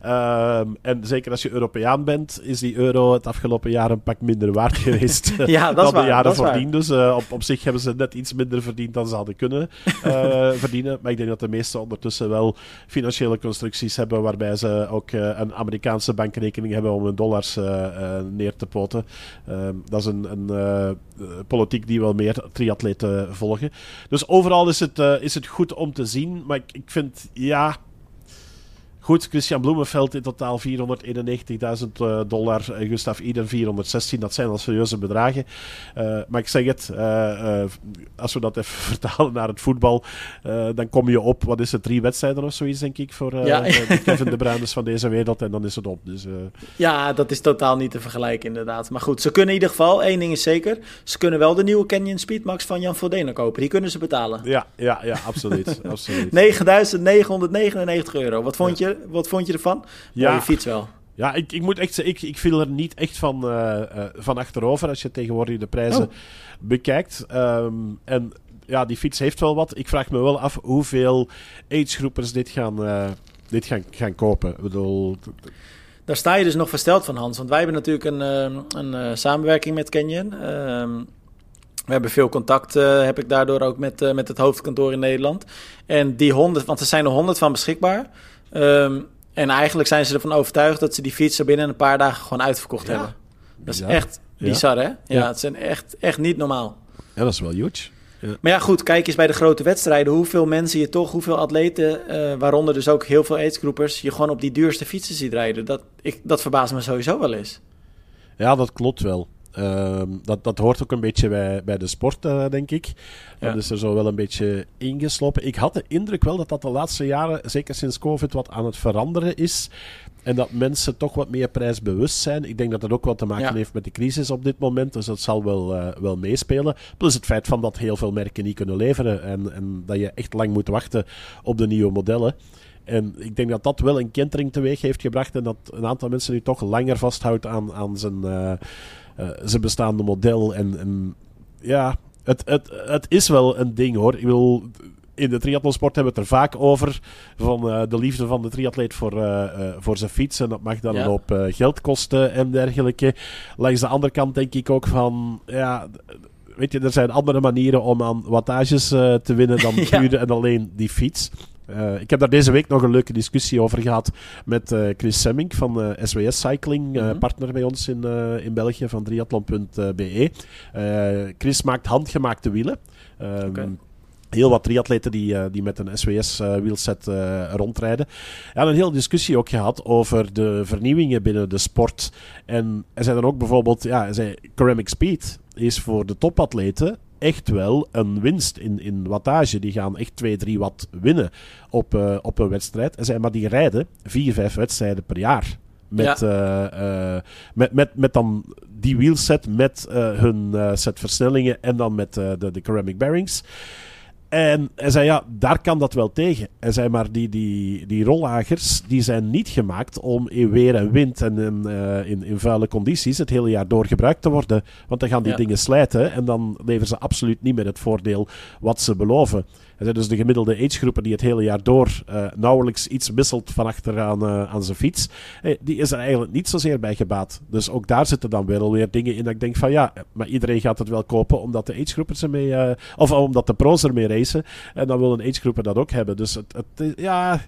Ehm, en zeker als je Europeaan bent, is die euro het afgelopen jaar een pak minder waard geweest ja, dan de jaren voordien. Dus uh, op, op zich hebben ze net iets minder verdiend dan ze hadden kunnen uh, verdienen. Maar ik denk dat de meesten ondertussen wel financiële constructies hebben waarbij ze ook uh, een Amerikaanse bankrekening hebben om hun dollars neer te poten. Ehm, dat is een, een politiek die wel meer triatleten volgen. Dus overal is het, is het goed om te zien. Maar ik, ik vind, ja Goed, Christian Bloemenveld in totaal 491.000 uh, dollar. Gustav Iden 416. Dat zijn al serieuze bedragen. Uh, maar ik zeg het, uh, als we dat even vertalen naar het voetbal, dan kom je op, wat is het, drie wedstrijden of zoiets, denk ik, voor ja. de Kevin de Bruyne's van deze wereld. En dan is het op. Dus, ja, dat is totaal niet te vergelijken, inderdaad. Maar goed, ze kunnen in ieder geval, één ding is zeker, ze kunnen wel de nieuwe Canyon Speedmax van Jan Vodena kopen. Die kunnen ze betalen. Ja, ja, ja absoluut. absoluut. 9.999 euro. Wat vond je? Wat vond je ervan? Ja, je fiets wel. Ja, ik, ik moet echt zeggen, ik, ik viel er niet echt van, uh, uh, van achterover als je tegenwoordig de prijzen oh. bekijkt. Um, en ja, die fiets heeft wel wat. Ik vraag me wel af hoeveel agegroepers dit gaan, uh, dit gaan, gaan kopen. Ik bedoel... Daar sta je dus nog versteld van, Hans. Want wij hebben natuurlijk een, een samenwerking met Canyon. Ehm, we hebben veel contact, heb ik daardoor ook met, met het hoofdkantoor in Nederland. En die honderd, want er zijn er honderd van beschikbaar. Um, en eigenlijk zijn ze ervan overtuigd dat ze die fietsen binnen een paar dagen gewoon uitverkocht hebben. Dat is echt bizar, hè? Ja, het is echt, echt niet normaal. Ja, dat is wel huge. Ja. Maar ja, goed, kijk eens bij de grote wedstrijden. Hoeveel mensen je toch, hoeveel atleten, uh, waaronder dus ook heel veel aidsgroepers, je gewoon op die duurste fietsen ziet rijden. Dat, ik, dat verbaast me sowieso wel eens. Ja, dat klopt wel. Ehm, dat, dat hoort ook een beetje bij, bij de sport, uh, denk ik. Dat is er zo wel een beetje ingeslopen. Ik had de indruk wel dat dat de laatste jaren, zeker sinds COVID, wat aan het veranderen is. En dat mensen toch wat meer prijsbewust zijn. Ik denk dat dat ook wat te maken heeft met de crisis op dit moment. Dus dat zal wel, uh, wel meespelen. Plus het feit van dat heel veel merken niet kunnen leveren. En, en dat je echt lang moet wachten op de nieuwe modellen. En ik denk dat dat wel een kentering teweeg heeft gebracht. En dat een aantal mensen nu toch langer vasthoudt aan, aan zijn. Uh, zijn bestaande model. En, en ja, het, het, het is wel een ding hoor. Ik wil in de triathlonsport hebben we het er vaak over. Van uh, de liefde van de triatleet voor, uh, uh, voor zijn fiets. En dat mag dan ja. een hoop geld kosten en dergelijke. Langs de andere kant denk ik ook van. Ja, weet je, er zijn andere manieren om aan wattages te winnen dan puur en alleen die fiets. Uh, ik heb daar deze week nog een leuke discussie over gehad met uh, Chris Semming van uh, SWS Cycling, mm -hmm. partner bij ons in, in België van triathlon.be. Chris maakt handgemaakte wielen. Um, okay. Heel wat triatleten die, die met een SWS-wielset uh, rondrijden. We hadden een hele discussie ook gehad over de vernieuwingen binnen de sport. En er zijn dan ook bijvoorbeeld, ja, zei, Ceramic Speed is voor de topatleten echt wel een winst in, in wattage. Die gaan echt 2, 3 watt winnen op, uh, op een wedstrijd. En zei, maar die rijden 4, 5 wedstrijden per jaar. Met, ja. uh, uh, met, met, met dan die wheelset, met hun set versnellingen en dan met de, de ceramic bearings. En hij zei, ja, daar kan dat wel tegen. Hij zei, maar die, die, die rollagers, die zijn niet gemaakt om in weer en wind en in, uh, in, in, vuile condities het hele jaar door gebruikt te worden. Want dan gaan die ja. dingen slijten en dan leveren ze absoluut niet meer het voordeel wat ze beloven. Dus de gemiddelde agegroepen die het hele jaar door uh, nauwelijks iets wisselt van achteraan uh, aan zijn fiets, die is er eigenlijk niet zozeer bij gebaat. Dus ook daar zitten dan weer alweer dingen in dat ik denk van ja, maar iedereen gaat het wel kopen omdat de agegroepers ermee, uh, of omdat de pro's ermee racen. En dan wil een dat ook hebben. Dus het, het ja...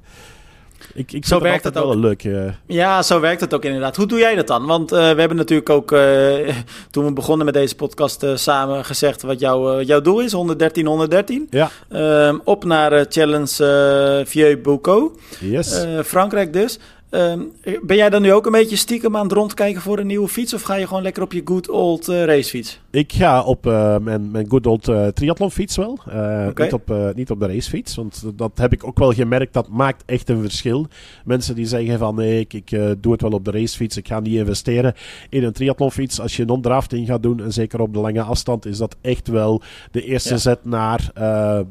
Ik, ik zo werkt het wel ook. leuk. Uh... Ja, zo werkt het ook inderdaad. Hoe doe jij dat dan? Want uh, we hebben natuurlijk ook uh, toen we begonnen met deze podcast samen gezegd wat jouw, jouw doel is: 113, 113. Ja. Ehm, op naar Challenge Vieux Boucau. Yes. Frankrijk dus. Um, ben jij dan nu ook een beetje stiekem aan het rondkijken voor een nieuwe fiets? Of ga je gewoon lekker op je good old racefiets? Ik ga op uh, mijn, mijn good old uh, triathlonfiets wel. Okay. Niet, op, niet op de racefiets. Want dat heb ik ook wel gemerkt. Dat maakt echt een verschil. Mensen die zeggen van nee, ik, ik doe het wel op de racefiets. Ik ga niet investeren in een triathlonfiets. Als je non-drafting gaat doen, en zeker op de lange afstand, is dat echt wel de eerste ja. zet naar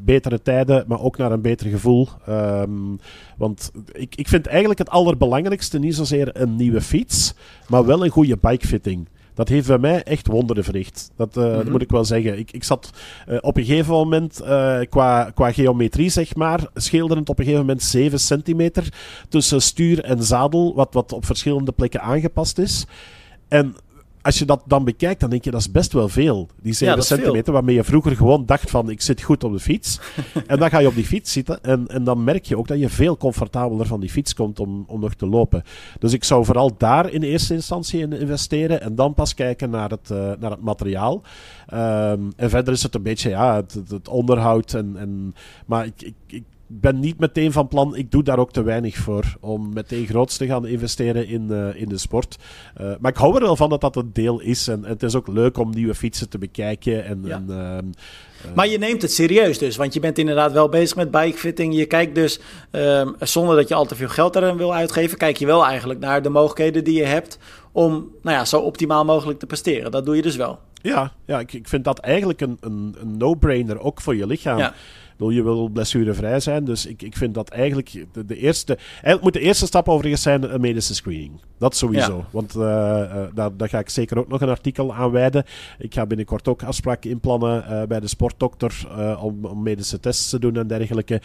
betere tijden. Maar ook naar een beter gevoel. Um, want ik, ik vind eigenlijk het allerbelangrijkste niet zozeer een nieuwe fiets, maar wel een goede bikefitting. Dat heeft bij mij echt wonderen verricht. Dat, uh, mm -hmm. dat moet ik wel zeggen. Ik, ik zat uh, op een gegeven moment, uh, qua, qua geometrie zeg maar, schilderend op een gegeven moment 7 centimeter tussen stuur en zadel, wat, wat op verschillende plekken aangepast is. En als je dat dan bekijkt, dan denk je dat is best wel veel. Die 7 ja, centimeter, veel. waarmee je vroeger gewoon dacht van ik zit goed op de fiets. en dan ga je op die fiets zitten en, en dan merk je ook dat je veel comfortabeler van die fiets komt om, om nog te lopen. Dus ik zou vooral daar in eerste instantie in investeren en dan pas kijken naar het, uh, naar het materiaal. Um, en verder is het een beetje ja, het, het onderhoud. En, en, maar ik, ik, ik ben niet meteen van plan, ik doe daar ook te weinig voor om meteen groots te gaan investeren in, uh, in de sport. Uh, maar ik hou er wel van dat dat een deel is. En, en het is ook leuk om nieuwe fietsen te bekijken. En, ja. en, uh, maar je neemt het serieus dus, want je bent inderdaad wel bezig met bikefitting. Je kijkt dus, um, zonder dat je al te veel geld erin wil uitgeven, kijk je wel eigenlijk naar de mogelijkheden die je hebt om nou ja, zo optimaal mogelijk te presteren. Dat doe je dus wel. Ja, ja ik, ik vind dat eigenlijk een, een, een no-brainer, ook voor je lichaam. Ja. Je wil blessurevrij zijn, dus ik, ik vind dat eigenlijk de, de, eerste... Eigenlijk moet de eerste stap overigens zijn een medische screening. Dat sowieso. Ja. Want uh, uh, daar, daar ga ik zeker ook nog een artikel aan wijden. Ik ga binnenkort ook afspraken inplannen uh, bij de sportdokter om, om, medische tests te doen en dergelijke.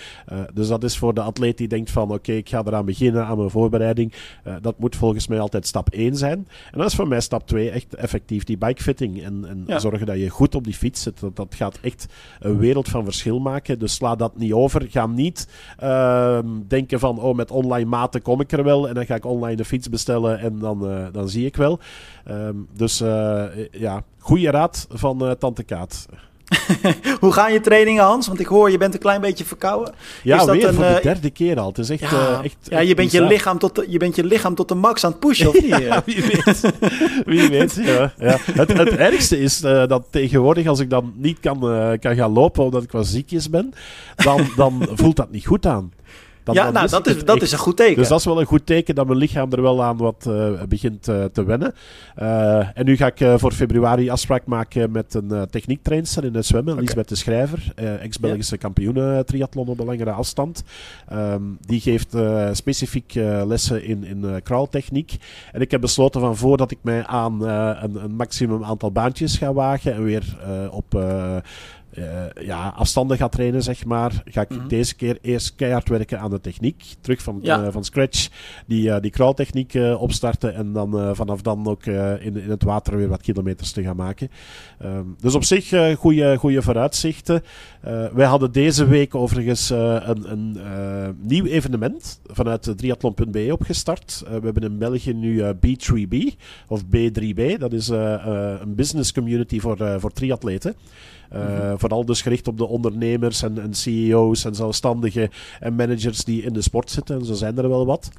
dus dat is voor de atleet die denkt van oké, okay, ik ga eraan beginnen aan mijn voorbereiding. dat moet volgens mij altijd stap 1 zijn. En dat is voor mij stap 2 echt effectief die bikefitting. En, en ja. zorgen dat je goed op die fiets zit. Dat, dat gaat echt een wereld van verschil maken. Dus sla dat niet over. Ga niet uh, denken van, oh, met online maten kom ik er wel. En dan ga ik online de fiets bestellen en dan, uh, dan zie ik wel. Um, dus uh, ja, goede raad van uh, Tante Kaat. Hoe gaan je trainingen, Hans? Want ik hoor, je bent een klein beetje verkouden. Ja, is dat weer een, voor de derde keer al. Het is echt... Ja, uh, echt, ja je, bent je, lichaam tot de, je bent je lichaam tot de max aan het pushen, of niet? ja, wie weet. wie weet, ja. ja. Het, het ergste is uh, dat tegenwoordig, als ik dan niet kan, uh, kan gaan lopen omdat ik wat ziekjes ben, dan, dan voelt dat niet goed aan. Dan, ja, dan nou, dat, is, dat is een goed teken. Dus dat is wel een goed teken dat mijn lichaam er wel aan wat uh, begint uh, te wennen. Uh, en nu ga ik voor februari afspraak maken met een techniektrainster in het zwemmen, okay. Lisbeth de Schrijver, ex-Belgische ja. kampioen triathlon op de langere afstand. Um, die geeft specifiek lessen in, in kraaltechniek. En ik heb besloten van voordat ik mij aan een, een maximum aantal baantjes ga wagen en weer op uh, ja, afstanden gaat trainen, zeg maar, ga ik mm -hmm. deze keer eerst keihard werken aan de techniek. Terug van, ja. uh, van scratch die, uh, die crawltechniek opstarten en dan vanaf dan ook in, in het water weer wat kilometers te gaan maken. Um, dus op zich goede vooruitzichten. wij hadden deze week overigens een, een nieuw evenement vanuit triathlon.be opgestart. we hebben in België nu B3B of B3B. Dat is een business community voor, voor triatleten. Uh, Vooral dus gericht op de ondernemers en, en CEO's en zelfstandigen en managers die in de sport zitten. En zo zijn er wel wat.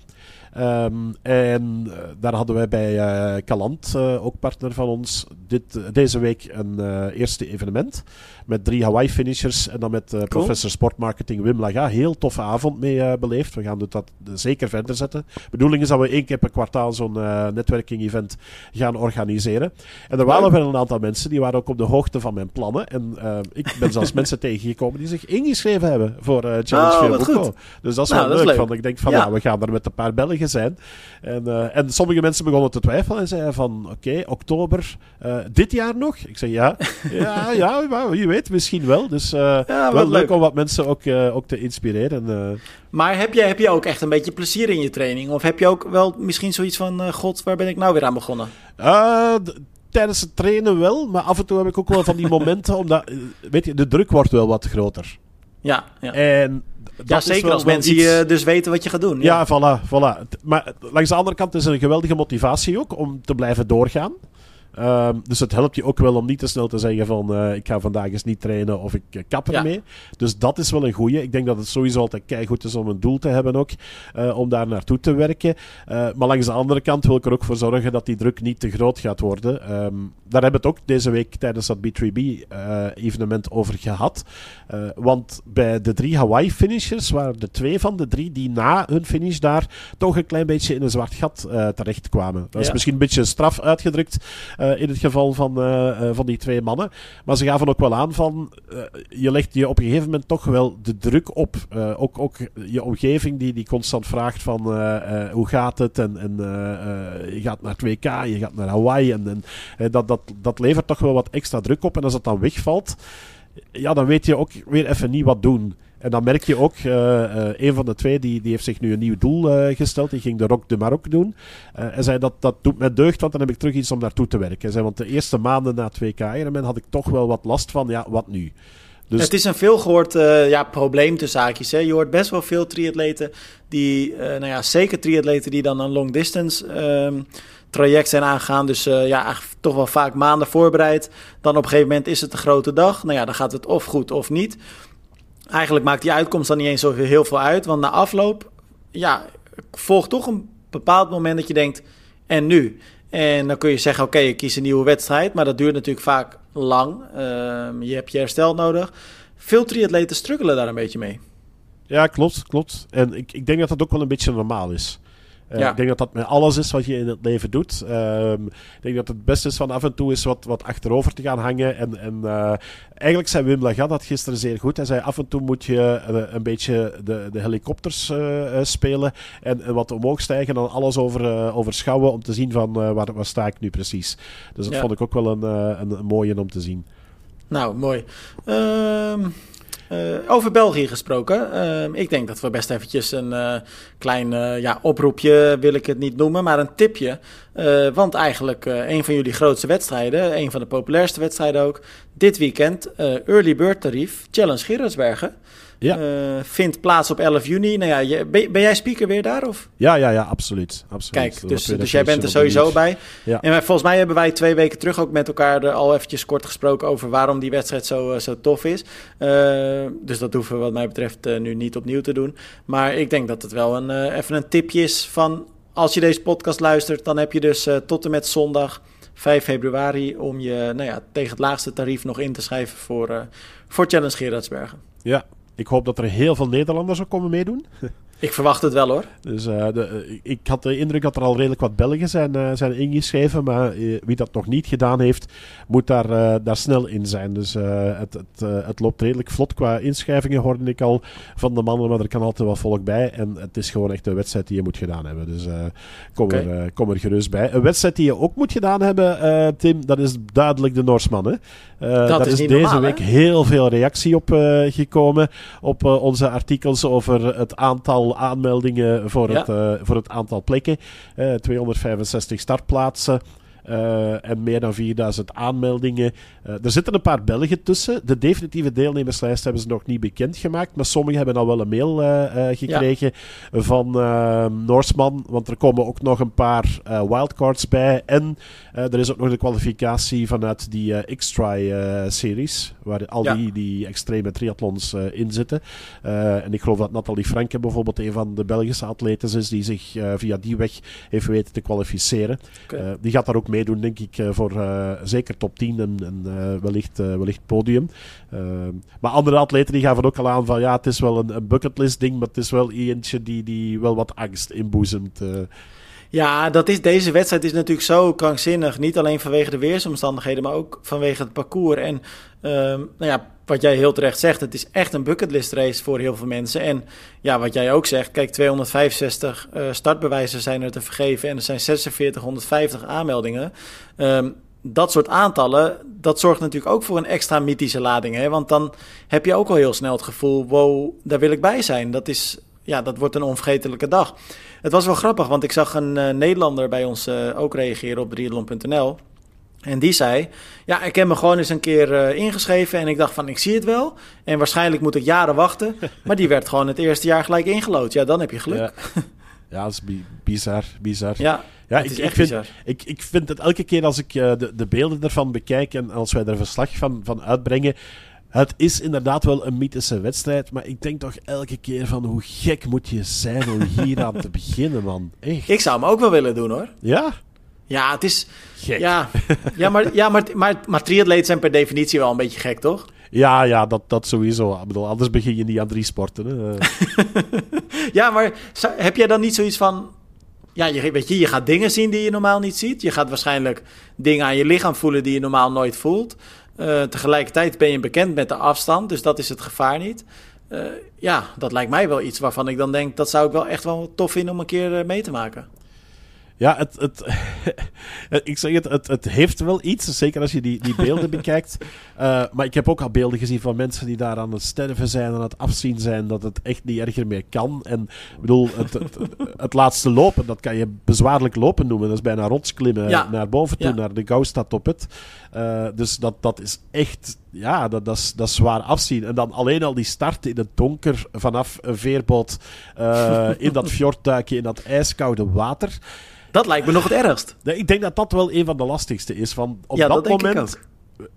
Um, en uh, daar hadden wij bij uh, Calant, ook partner van ons, dit, deze week een eerste evenement. Met drie Hawaii-finishers en dan met cool. professor sportmarketing Wim Laga. Heel toffe avond mee beleefd. We gaan dat zeker verder zetten. De bedoeling is dat we één keer per kwartaal zo'n netwerking-event gaan organiseren. En er waren wel een aantal mensen die waren ook op de hoogte van mijn plannen. En ik ben zelfs mensen tegengekomen die zich ingeschreven hebben voor Challenge oh, Via Dus dat is nou, wel leuk. leuk. Van, ik denk van, ja. nou, we gaan daar met een paar Belgen zijn. En, uh, en sommige mensen begonnen te twijfelen en zeiden van, oké, okay, oktober, uh, dit jaar nog? Ik zeg, ja, ja, ja, wie weet, misschien wel. Dus uh, ja, wel leuk om wat mensen ook, ook te inspireren. maar heb je, heb je ook echt een beetje plezier in je training? Of heb je ook wel misschien zoiets van, god, waar ben ik nou weer aan begonnen? tijdens het trainen wel, maar af en toe heb ik ook wel van die momenten, omdat, weet je, de druk wordt wel wat groter. Ja, ja. En ja, zeker als mensen iets... dus weten wat je gaat doen. Ja, ja voilà, voilà. Maar langs de andere kant is er een geweldige motivatie ook om te blijven doorgaan. Um, dus het helpt je ook wel om niet te snel te zeggen van uh, ik ga vandaag eens niet trainen of ik uh, kap ermee. Ja. Dus dat is wel een goeie. Ik denk dat het sowieso altijd goed is om een doel te hebben ook, uh, om daar naartoe te werken. maar langs de andere kant wil ik er ook voor zorgen dat die druk niet te groot gaat worden. Um, daar hebben we het ook deze week tijdens dat B3B-evenement over gehad. want bij de drie Hawaii-finishers waren er twee van de drie die na hun finish daar toch een klein beetje in een zwart gat terecht kwamen. Dat is ja. misschien een beetje straf uitgedrukt. Uh, in het geval van, uh, van die twee mannen. Maar ze gaven ook wel aan van, je legt je op een gegeven moment toch wel de druk op. ook, ook je omgeving die, die constant vraagt van, hoe gaat het? En, en je gaat naar 2K, je gaat naar Hawaii. En, en dat, dat, dat levert toch wel wat extra druk op. En als dat dan wegvalt, ja, dan weet je ook weer even niet wat doen. En dan merk je ook, uh, uh, een van de twee die, die heeft zich nu een nieuw doel uh, gesteld. Die ging de Rock de Maroc doen. en zei dat dat doet mij deugd, want dan heb ik terug iets om naartoe te werken. Zei, want de eerste maanden na 2K Ironman had ik toch wel wat last van, ja, wat nu? Dus... Het is een veelgehoord ja, probleem te zaakjes. Hè? Je hoort best wel veel triatleten die, nou ja, zeker triatleten die dan een long distance um, traject zijn aangegaan. Dus ja, toch wel vaak maanden voorbereid. Dan op een gegeven moment is het een grote dag. Nou ja, dan gaat het of goed of niet. Eigenlijk maakt die uitkomst dan niet eens zo heel veel uit. Want na afloop, ja, volgt toch een bepaald moment dat je denkt, en nu? En dan kun je zeggen, oké, ik kies een nieuwe wedstrijd. Maar dat duurt natuurlijk vaak lang. Uh, je hebt je herstel nodig. Veel triatleten struggelen daar een beetje mee. Ja, klopt, klopt. En ik, ik denk dat dat ook wel een beetje normaal is. Uh, ja. Ik denk dat dat met alles is wat je in het leven doet. Um, ik denk dat het beste is van af en toe eens wat, wat achterover te gaan hangen. En, en uh, eigenlijk zei Wim Lagat dat gisteren zeer goed. Hij zei af en toe moet je uh, een beetje de, de helikopters spelen. En, en, wat omhoog stijgen en dan alles over, overschouwen om te zien van waar, waar sta ik nu precies. Dus dat ja. vond ik ook wel een, een, een mooie om te zien. Nou, mooi. Ehm, over België gesproken. Uh, ik denk dat we best eventjes een uh, klein ja, oproepje, wil ik het niet noemen, maar een tipje. want eigenlijk een van jullie grootste wedstrijden, een van de populairste wedstrijden ook, dit weekend, Early Bird Tarief, Challenge Gerardsbergen. Ja. Uh, vindt plaats op 11 juni. Nou ja, je, ben, ben, jij speaker weer daar? Of? Ja, ja, ja, absoluut. absoluut. Kijk, dus, dus jij bent er sowieso bij. Ja. En volgens mij hebben wij twee weken terug ook met elkaar al eventjes kort gesproken over waarom die wedstrijd zo, uh, zo tof is. Uh, dus dat hoeven we wat mij betreft nu niet opnieuw te doen. Maar ik denk dat het wel een, even een tipje is van als je deze podcast luistert, dan heb je dus tot en met zondag 5 februari om je nou ja, tegen het laagste tarief nog in te schrijven voor, voor Challenge Gerardsbergen. Ja, ik hoop dat er heel veel Nederlanders ook komen meedoen. Ik verwacht het wel hoor. Dus uh, de, ik had de indruk dat er al redelijk wat Belgen zijn, uh, zijn ingeschreven. Maar uh, wie dat nog niet gedaan heeft, moet daar, daar snel in zijn. Dus het, het, het loopt redelijk vlot qua inschrijvingen, hoorde ik al van de mannen. Maar er kan altijd wel volk bij. En het is gewoon echt een wedstrijd die je moet gedaan hebben. Dus kom, okay. er, kom er gerust bij. Een wedstrijd die je ook moet gedaan hebben, Tim, dat is duidelijk de Norsman. Hè? daar is, is deze normaal, week hè? heel veel reactie op gekomen. Op onze artikels over het aantal aanmeldingen voor, het, uh, voor het aantal plekken. Uh, 265 startplaatsen. eh, en meer dan 4000 aanmeldingen. Eh, er zitten een paar Belgen tussen. De definitieve deelnemerslijst hebben ze nog niet bekendgemaakt, maar sommigen hebben al wel een mail eh, gekregen van Noordsman, want er komen ook nog een paar wildcards bij. En er is ook nog de kwalificatie vanuit die X-Try-series, waar al die, die extreme triathlons in zitten. en ik geloof dat Nathalie Franke bijvoorbeeld een van de Belgische atleten is die zich via die weg heeft weten te kwalificeren. die gaat daar ook mee meedoen, denk ik, eh, voor zeker top 10 en, en wellicht, wellicht podium. maar andere atleten die gaven ook al aan van ja, het is wel een, een bucketlist ding, maar het is wel eentje die, die wel wat angst inboezemt. Ja, dat is, deze wedstrijd is natuurlijk zo krankzinnig. Niet alleen vanwege de weersomstandigheden, maar ook vanwege het parcours. En ehm, nou ja, wat jij heel terecht zegt, het is echt een bucketlist race voor heel veel mensen. En ja, wat jij ook zegt, kijk, 265 uh, eh, startbewijzen zijn er te vergeven en er zijn 4650 aanmeldingen. Um, dat soort aantallen, dat zorgt natuurlijk ook voor een extra mythische lading. Hè? Want dan heb je ook al heel snel het gevoel, wow, daar wil ik bij zijn. Dat, is, ja, dat wordt een onvergetelijke dag. Het was wel grappig, want ik zag een uh, Nederlander bij ons uh, ook reageren op triathlon.nl. En die zei: Ja, ik heb me gewoon eens een keer uh, ingeschreven. En ik dacht: van ik zie het wel. En waarschijnlijk moet ik jaren wachten. Maar die werd gewoon het eerste jaar gelijk ingelood. Ja, dan heb je geluk. Ja, ja dat is bizar. bizar. Ja, ja ik, ik, vind, ik, ik vind het elke keer als ik uh, de, de beelden ervan bekijk. En als wij er verslag van, van uitbrengen. Het is inderdaad wel een mythische wedstrijd, maar ik denk toch elke keer van hoe gek moet je zijn om hier aan te beginnen, man. Echt. Ik zou hem ook wel willen doen, hoor. Ja? Ja, het is. Gek. Ja, ja, maar, ja maar, maar, maar triatleten zijn per definitie wel een beetje gek, toch? Ja, ja dat, dat sowieso. Ik bedoel, anders begin je niet aan drie sporten. Hè? ja, maar heb jij dan niet zoiets van. Ja, je, weet je, je gaat dingen zien die je normaal niet ziet. Je gaat waarschijnlijk dingen aan je lichaam voelen die je normaal nooit voelt. Uh, tegelijkertijd ben je bekend met de afstand, dus dat is het gevaar niet. Uh, ja, dat lijkt mij wel iets waarvan ik dan denk, dat zou ik wel echt wel tof vinden om een keer uh, mee te maken. Ja, het, het, ik zeg het, het, het heeft wel iets. Zeker als je die, die beelden bekijkt. Uh, maar ik heb ook al beelden gezien van mensen die daar aan het sterven zijn, aan het afzien zijn, dat het echt niet erger meer kan. En ik bedoel, het, het, het, laatste lopen, dat kan je bezwaarlijk lopen noemen. Dat is bijna rotsklimmen ja. naar boven toe, ja. naar de Gaustad op het. Uh, dus dat, dat is echt, ja, dat, dat, is, dat is zwaar afzien. En dan alleen al die start in het donker vanaf een veerboot, uh, in dat fjordduikje, in dat ijskoude water. Dat lijkt me nog het ergst. ik denk dat dat wel een van de lastigste is. Van op dat, moment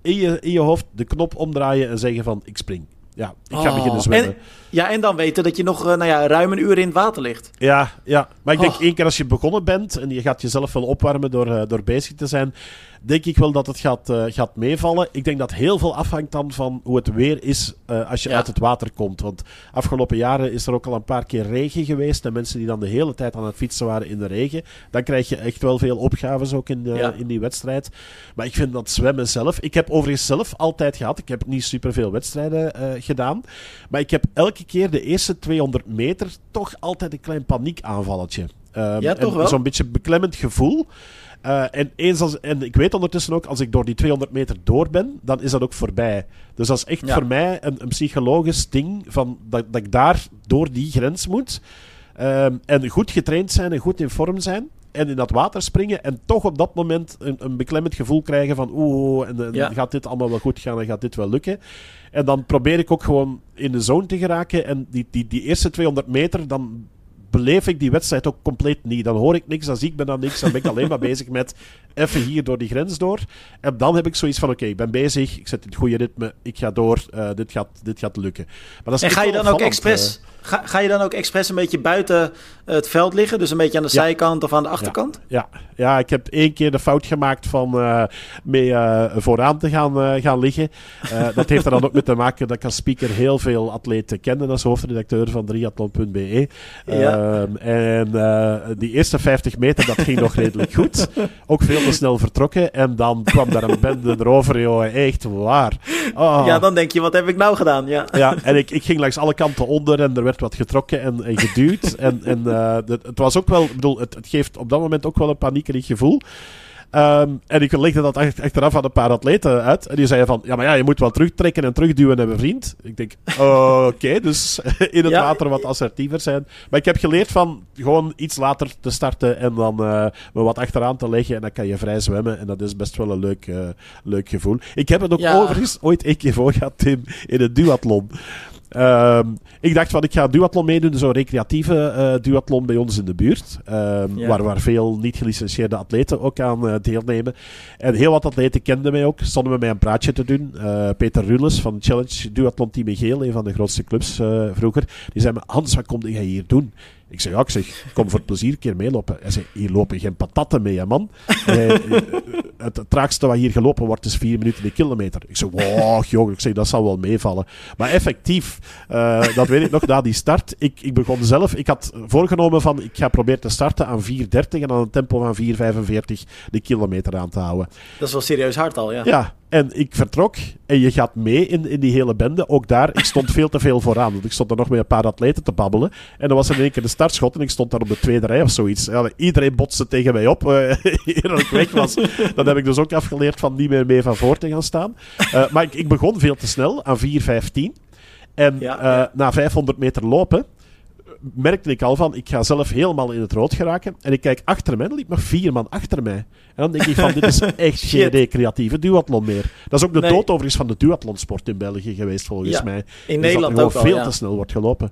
in je, in je hoofd de knop omdraaien en zeggen van ik spring. Ja, ik ga oh. beginnen zwemmen. En, ja, en dan weten dat je nog uh, nou ja, ruim een uur in het water ligt. Ja, ja. maar ik denk oh. één keer als je begonnen bent en je gaat jezelf wel opwarmen door, uh, door bezig te zijn, denk ik wel dat het gaat, uh, gaat meevallen. Ik denk dat heel veel afhangt dan van hoe het weer is uh, als je ja. uit het water komt. Want afgelopen jaren is er ook al een paar keer regen geweest. En mensen die dan de hele tijd aan het fietsen waren in de regen. Dan krijg je echt wel veel opgaves ook in, uh, ja. in die wedstrijd. Maar ik vind dat zwemmen zelf. Ik heb overigens zelf altijd gehad. Ik heb niet superveel wedstrijden gedaan. Maar ik heb elke keer de eerste 200 meter toch altijd een klein paniekaanvalletje. Um, ja, toch wel? Zo'n beetje beklemmend gevoel. Uh, en, eens als, en ik weet ondertussen ook, als ik door die 200 meter door ben, dan is dat ook voorbij. Dus dat is echt ja. voor mij een, een, psychologisch ding van dat, dat ik daar door die grens moet. Um, en goed getraind zijn en goed in vorm zijn. En in dat water springen en toch op dat moment een, een beklemmend gevoel krijgen van oeh, en, en ja. gaat dit allemaal wel goed gaan en gaat dit wel lukken. En dan probeer ik ook gewoon in de zone te geraken. En die, die, die eerste 200 meter, dan beleef ik die wedstrijd ook compleet niet. Dan hoor ik niks, dan zie ik me dan niks. Dan ben ik alleen maar bezig met even hier door die grens door. En dan heb ik zoiets van: oké, okay, ik ben bezig, ik zet in het goede ritme, ik ga door, uh, dit, gaat, dit gaat lukken. Maar dat is en ga je dan ook expres. Uh, Ga, ga je dan ook expres een beetje buiten het veld liggen? Dus een beetje aan de ja. zijkant of aan de achterkant? Ja, ja. ja ik heb één keer de fout gemaakt van uh, mee uh, vooraan te gaan, uh, gaan liggen. dat heeft er dan ook mee te maken dat ik als speaker heel veel atleten kende als hoofdredacteur van triathlon.be. Ja. Ehm, en die eerste 50 meter, dat ging nog redelijk goed. Ook veel te snel vertrokken. En dan kwam daar een bende erover, joh. Echt waar. Oh. Ja, dan denk je, wat heb ik nou gedaan? Ja, ja en ik, ik ging langs alle kanten onder en er werd wat getrokken en, en geduwd. en en uh, het, het, was ook wel, ik bedoel, het, het, geeft op dat moment ook wel een paniekerig gevoel. Ehm, en ik legde dat achteraf aan een paar atleten uit. En die zeiden van, ja, maar ja, je moet wel terugtrekken en terugduwen hebben, vriend. Ik denk, oké, dus in het water wat assertiever zijn. Maar ik heb geleerd van gewoon iets later te starten en dan uh, me wat achteraan te leggen. En dan kan je vrij zwemmen. En dat is best wel een leuk, uh, leuk gevoel. Ik heb het ook overigens ooit een keer voor gehad, Tim, in het duathlon. Um, ik dacht van ik ga een duathlon meedoen, zo'n recreatieve uh, duathlon bij ons in de buurt. Um, ja. waar, waar veel niet gelicentieerde atleten ook aan uh, deelnemen. En heel wat atleten kenden mij ook, stonden met mij een praatje te doen. Uh, Peter Rules van Challenge Duathlon Team Geel, een van de grootste clubs vroeger. Die zei me, Hans, wat kom jij hier doen? Ik zeg, ja, ik zeg, kom voor het plezier een keer meelopen. Hij zei, hier lopen geen patatten mee, hè, man. Hij, het, traagste wat hier gelopen wordt is vier minuten de kilometer. Ik zeg, wow, joh, ik zeg, dat zal wel meevallen. Maar effectief, uh, dat weet ik nog, na die start, ik, ik begon zelf, ik had voorgenomen van, ik ga proberen te starten aan 4.30 en aan een tempo van 4.45 de kilometer aan te houden. Dat is wel serieus hard al, ja. Ja, en ik vertrok en je gaat mee in, in die hele bende. Ook daar, ik stond veel te veel vooraan. Want ik stond er nog met een paar atleten te babbelen. En dan was er in één keer de startschot en ik stond daar op de tweede rij of zoiets. Ja, iedereen botste tegen mij op, uh, eer ik weg was. Dan heb ik dus ook afgeleerd van niet meer mee van voor te gaan staan. Uh, maar ik, ik, begon veel te snel, aan 4.15. En ja. Uh, na 500 meter lopen merkte ik al van, ik ga zelf helemaal in het rood geraken. En ik kijk achter mij, er liep nog vier man achter mij. En dan denk ik van, dit is echt geen recreatieve duathlon meer. Dat is ook de nee. dood overigens van de duathlonsport in België geweest, volgens ja, mij. In dus Nederland dat ook veel al, te snel wordt gelopen.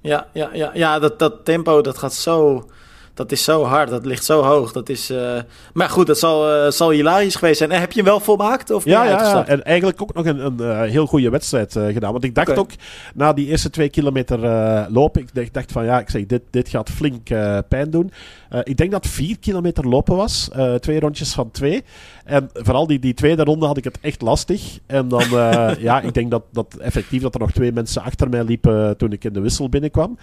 Ja, ja, ja, ja dat, dat tempo, dat gaat zo dat is zo hard, dat ligt zo hoog. Dat is, uh... Maar goed, dat zal, uh, zal hilarisch geweest zijn. En heb je hem wel volmaakt? Of ja, ja, ja, en eigenlijk ook nog een, een uh, heel goede wedstrijd gedaan. Want ik dacht okay. ook, na die eerste twee kilometer lopen, ik dacht, dacht, van ja, ik zeg, dit, dit gaat flink pijn doen. ik denk dat vier kilometer lopen was, twee rondjes van twee. En vooral die, die tweede ronde had ik het echt lastig. En dan, ja, ik denk dat, dat effectief dat er nog twee mensen achter mij liepen toen ik in de wissel binnenkwam.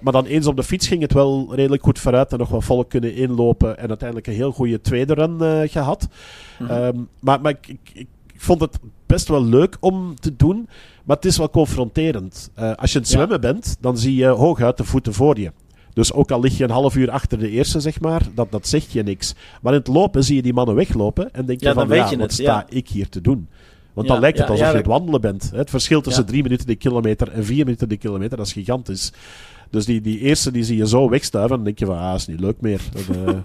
maar dan eens op de fiets ging het wel redelijk goed vooruit en nog wat volk kunnen inlopen. En uiteindelijk een heel goede tweede run uh, gehad. Mm -hmm. um, maar maar ik, ik, ik, vond het best wel leuk om te doen. Maar het is wel confronterend. Uh, als je aan het zwemmen ja. bent, dan zie je hooguit de voeten voor je. Dus ook al lig je een half uur achter de eerste, zeg maar, dat, dat zegt je niks. Maar in het lopen zie je die mannen weglopen en denk je ja, van, weet ja, wat het, sta ja. ik hier te doen? Want dan lijkt het alsof je aan het wandelen bent. Het verschil tussen drie minuten de kilometer en vier minuten de kilometer, dat is gigantisch. Dus die, die eerste die zie je zo wegstuiven. Dan denk je van, ah, is niet leuk meer. Dat, uh...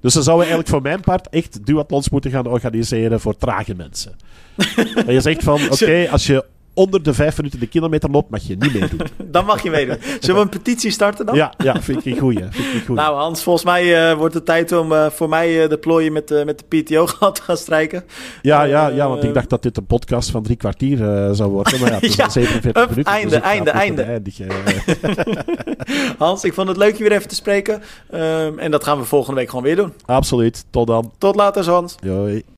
dus dan zouden we eigenlijk voor mijn part echt duathlons moeten gaan organiseren voor trage mensen. en je zegt van, oké, okay, als je onder de vijf minuten de kilometer loopt, mag je niet meedoen. dan mag je meedoen. Zullen we een petitie starten dan? Ja, ja vind ik een goeie. Vind ik goeie. Nou Hans, volgens mij uh, wordt het tijd om uh, voor mij uh, de plooien met, met de PTO gehad te gaan strijken. Ja, ja, ja, want ik dacht dat dit een podcast van drie kwartier zou worden. Maar ja, het is ja, 47 minuten. Einde, dus einde, einde. Eindigen. Hans, ik vond het leuk je weer even te spreken. Um, en dat gaan we volgende week gewoon weer doen. Absoluut. Tot dan. Tot later, Hans. Doei.